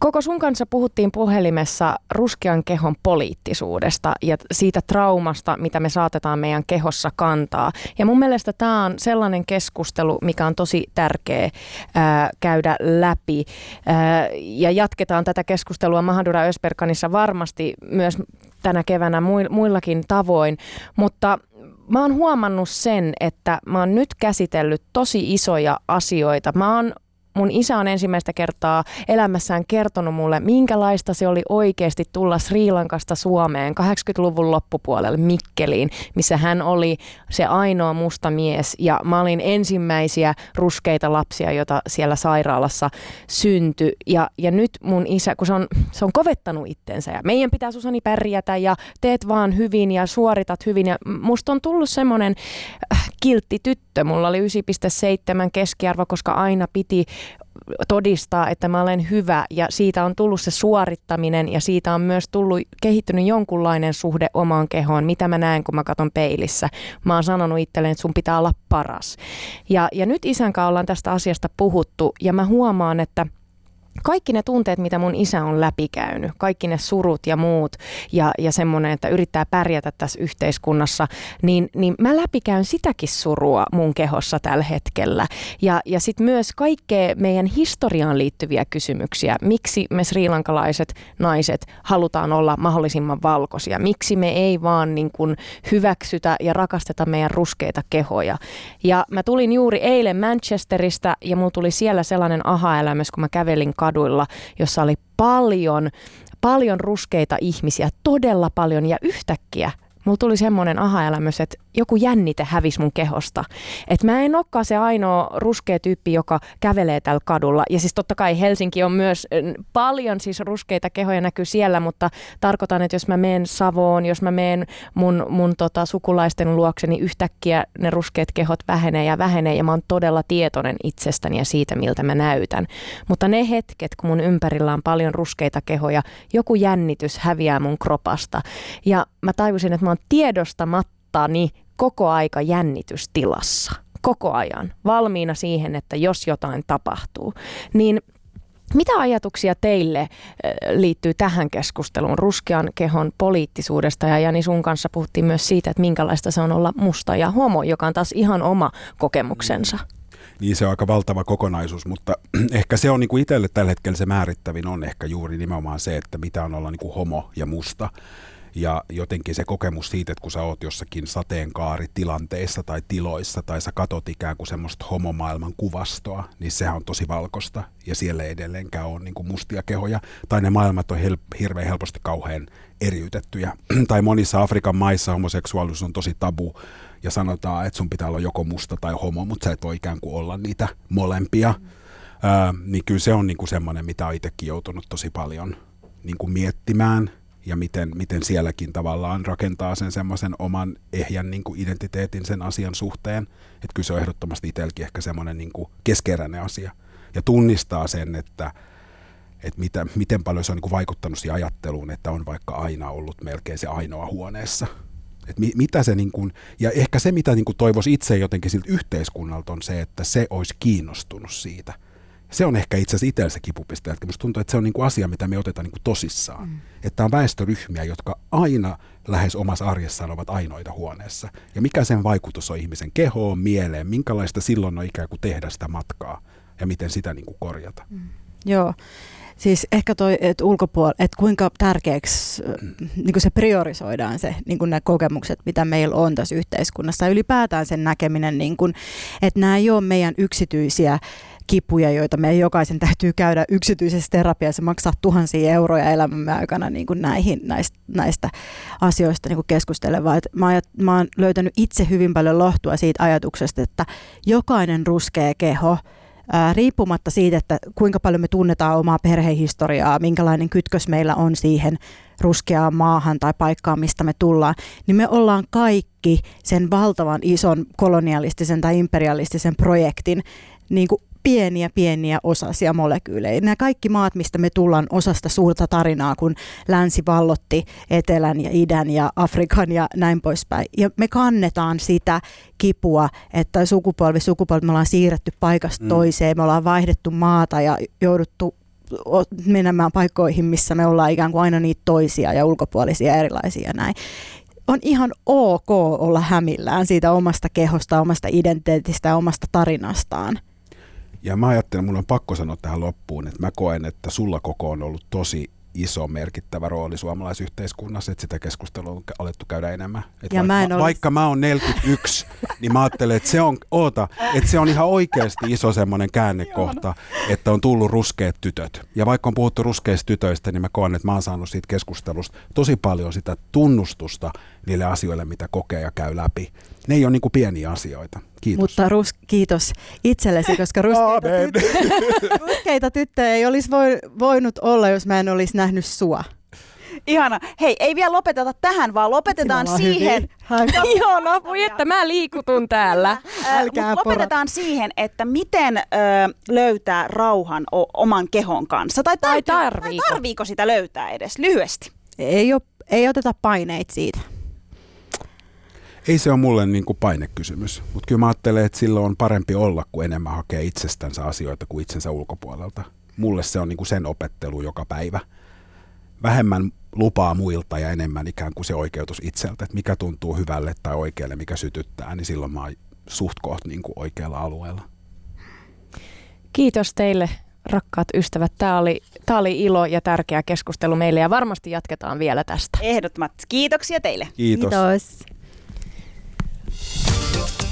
koko sun kanssa puhuttiin puhelimessa ruskean kehon poliittisuudesta ja siitä traumasta, mitä me saatetaan meidän kehossa kantaa. Ja mun mielestä tämä on sellainen keskustelu, mikä on tosi tärkeä ää, käydä läpi. Ää, ja jatketaan tätä keskustelua Mahadura Ösperkanissa varmasti myös tänä keväänä muil- muillakin tavoin, mutta mä oon huomannut sen, että mä oon nyt käsitellyt tosi isoja asioita. Mä oon Mun isä on ensimmäistä kertaa elämässään kertonut mulle, minkälaista se oli oikeasti tulla Sri Lankasta Suomeen 80-luvun loppupuolelle Mikkeliin, missä hän oli se ainoa musta mies ja mä olin ensimmäisiä ruskeita lapsia, joita siellä sairaalassa syntyi. Ja, ja nyt mun isä, kun se on, se on kovettanut itsensä ja meidän pitää Susani pärjätä ja teet vaan hyvin ja suoritat hyvin ja musta on tullut semmoinen äh, kiltti tyttö. Mulla oli 9,7 keskiarvo, koska aina piti todistaa, että mä olen hyvä ja siitä on tullut se suorittaminen ja siitä on myös tullut kehittynyt jonkunlainen suhde omaan kehoon, mitä mä näen, kun mä katson peilissä. Mä oon sanonut itselleen, että sun pitää olla paras. Ja, ja nyt isän kanssa ollaan tästä asiasta puhuttu ja mä huomaan, että kaikki ne tunteet, mitä mun isä on läpikäynyt, kaikki ne surut ja muut ja, ja semmoinen, että yrittää pärjätä tässä yhteiskunnassa, niin, niin mä läpikäyn sitäkin surua mun kehossa tällä hetkellä. Ja, ja sitten myös kaikkea meidän historiaan liittyviä kysymyksiä. Miksi me sriilankalaiset naiset halutaan olla mahdollisimman valkoisia? Miksi me ei vaan niin kuin hyväksytä ja rakasteta meidän ruskeita kehoja? Ja mä tulin juuri eilen Manchesterista ja mulla tuli siellä sellainen aha-elämys, kun mä kävelin kaduilla, jossa oli paljon, paljon ruskeita ihmisiä, todella paljon. Ja yhtäkkiä mulla tuli semmoinen aha-elämys, että joku jännite hävisi mun kehosta. Että mä en olekaan se ainoa ruskea tyyppi, joka kävelee tällä kadulla. Ja siis totta kai Helsinki on myös paljon siis ruskeita kehoja näkyy siellä, mutta tarkoitan, että jos mä menen Savoon, jos mä menen mun, mun tota, sukulaisten luokse, niin yhtäkkiä ne ruskeat kehot vähenee ja vähenee ja mä oon todella tietoinen itsestäni ja siitä, miltä mä näytän. Mutta ne hetket, kun mun ympärillä on paljon ruskeita kehoja, joku jännitys häviää mun kropasta. Ja mä tajusin, että mä oon tiedostamattani koko aika jännitystilassa. Koko ajan. Valmiina siihen, että jos jotain tapahtuu. Niin mitä ajatuksia teille liittyy tähän keskusteluun ruskean kehon poliittisuudesta? Ja Jani, sun kanssa puhuttiin myös siitä, että minkälaista se on olla musta ja homo, joka on taas ihan oma kokemuksensa. Niin se on aika valtava kokonaisuus, mutta ehkä se on niin kuin itselle tällä hetkellä se määrittävin on ehkä juuri nimenomaan se, että mitä on olla niin kuin homo ja musta. Ja jotenkin se kokemus siitä, että kun sä oot jossakin sateenkaaritilanteissa tai tiloissa tai sä katot ikään kuin semmoista homomaailman kuvastoa, niin sehän on tosi valkosta ja siellä ei edelleenkään ole niin mustia kehoja. Tai ne maailmat on hel- hirveän helposti kauhean eriytettyjä. tai monissa Afrikan maissa homoseksuaalisuus on tosi tabu ja sanotaan, että sun pitää olla joko musta tai homo, mutta sä et voi ikään kuin olla niitä molempia. Mm. Öö, niin kyllä se on niin semmoinen, mitä on itsekin joutunut tosi paljon niin kuin miettimään ja miten, miten sielläkin tavallaan rakentaa sen semmoisen oman ehjän niin kuin identiteetin sen asian suhteen. Että kyllä se on ehdottomasti itselläkin ehkä semmoinen niin kuin keskeräinen asia. Ja tunnistaa sen, että, että mitä, miten paljon se on niin kuin vaikuttanut siihen ajatteluun, että on vaikka aina ollut melkein se ainoa huoneessa – et mi, mitä se niin kuin, ja ehkä se, mitä niin kuin toivoisi itse jotenkin siltä yhteiskunnalta on se, että se olisi kiinnostunut siitä. Se on ehkä itse asiassa itsellä se kipupiste, että musta tuntuu, että se on niin kuin asia, mitä me otetaan niin kuin tosissaan. Mm. Että on väestöryhmiä, jotka aina lähes omassa arjessaan ovat ainoita huoneessa. Ja mikä sen vaikutus on ihmisen kehoon, mieleen, minkälaista silloin on ikään kuin tehdä sitä matkaa ja miten sitä niin kuin korjata. Mm. Joo. Siis ehkä toi, että ulkopuolella, että kuinka tärkeäksi niin kuin se priorisoidaan se, niin kuin ne kokemukset, mitä meillä on tässä yhteiskunnassa. Ja ylipäätään sen näkeminen, niin kuin, että nämä ei ole meidän yksityisiä kipuja, joita meidän jokaisen täytyy käydä yksityisessä terapiassa, maksaa tuhansia euroja elämämme aikana niin kuin näihin, näistä, näistä asioista niin kuin keskustelevaa. Mä, mä oon löytänyt itse hyvin paljon lohtua siitä ajatuksesta, että jokainen ruskea keho – ää, riippumatta siitä, että kuinka paljon me tunnetaan omaa perhehistoriaa, minkälainen kytkös meillä on siihen ruskeaan maahan tai paikkaan, mistä me tullaan, niin me ollaan kaikki sen valtavan ison kolonialistisen tai imperialistisen projektin niin kuin pieniä pieniä osasia molekyylejä. Nämä kaikki maat, mistä me tullaan osasta suurta tarinaa, kun länsi vallotti etelän ja idän ja Afrikan ja näin poispäin. Ja me kannetaan sitä kipua, että sukupolvi sukupolvi me ollaan siirretty paikasta mm. toiseen, me ollaan vaihdettu maata ja jouduttu menemään paikkoihin, missä me ollaan ikään kuin aina niitä toisia ja ulkopuolisia erilaisia ja näin on ihan ok olla hämillään siitä omasta kehosta, omasta identiteetistä ja omasta tarinastaan. Ja mä ajattelen, mun on pakko sanoa tähän loppuun, että mä koen, että sulla koko on ollut tosi iso merkittävä rooli suomalaisyhteiskunnassa, että sitä keskustelua on alettu käydä enemmän. Että ja vaikka, mä en olisi... vaikka mä oon 41, niin mä ajattelen, että se on, oota, että se on ihan oikeasti iso semmoinen käännekohta, että on tullut ruskeat tytöt. Ja vaikka on puhuttu ruskeista tytöistä, niin mä koen, että mä oon saanut siitä keskustelusta tosi paljon sitä tunnustusta niille asioille, mitä kokee ja käy läpi. Ne ei ole niin kuin pieniä asioita. Kiitos. Mutta rus, kiitos itsellesi, koska ruskeita, tyttöjä, ruskeita tyttöjä ei olisi voi, voinut olla, jos mä en olisi nähnyt sua. Ihana. Hei, ei vielä lopeteta tähän, vaan lopetetaan siihen. Ihana, voi että mä liikutun täällä. Älkää lopetetaan pora. siihen, että miten ö, löytää rauhan o- oman kehon kanssa. Tai, tai tarviiko? Tai tarviiko sitä löytää edes, lyhyesti. Ei, ole, ei oteta paineita siitä. Ei se ole mulle niin kuin painekysymys, mutta kyllä mä ajattelen, että silloin on parempi olla, kuin enemmän hakea itsestänsä asioita kuin itsensä ulkopuolelta. Mulle se on niin kuin sen opettelu joka päivä. Vähemmän lupaa muilta ja enemmän ikään kuin se oikeutus itseltä, että mikä tuntuu hyvälle tai oikealle, mikä sytyttää, niin silloin mä oon suht koht niin kuin oikealla alueella. Kiitos teille rakkaat ystävät. Tämä oli, tämä oli ilo ja tärkeä keskustelu meille ja varmasti jatketaan vielä tästä. Ehdottomasti. Kiitoksia teille. Kiitos. Kiitos.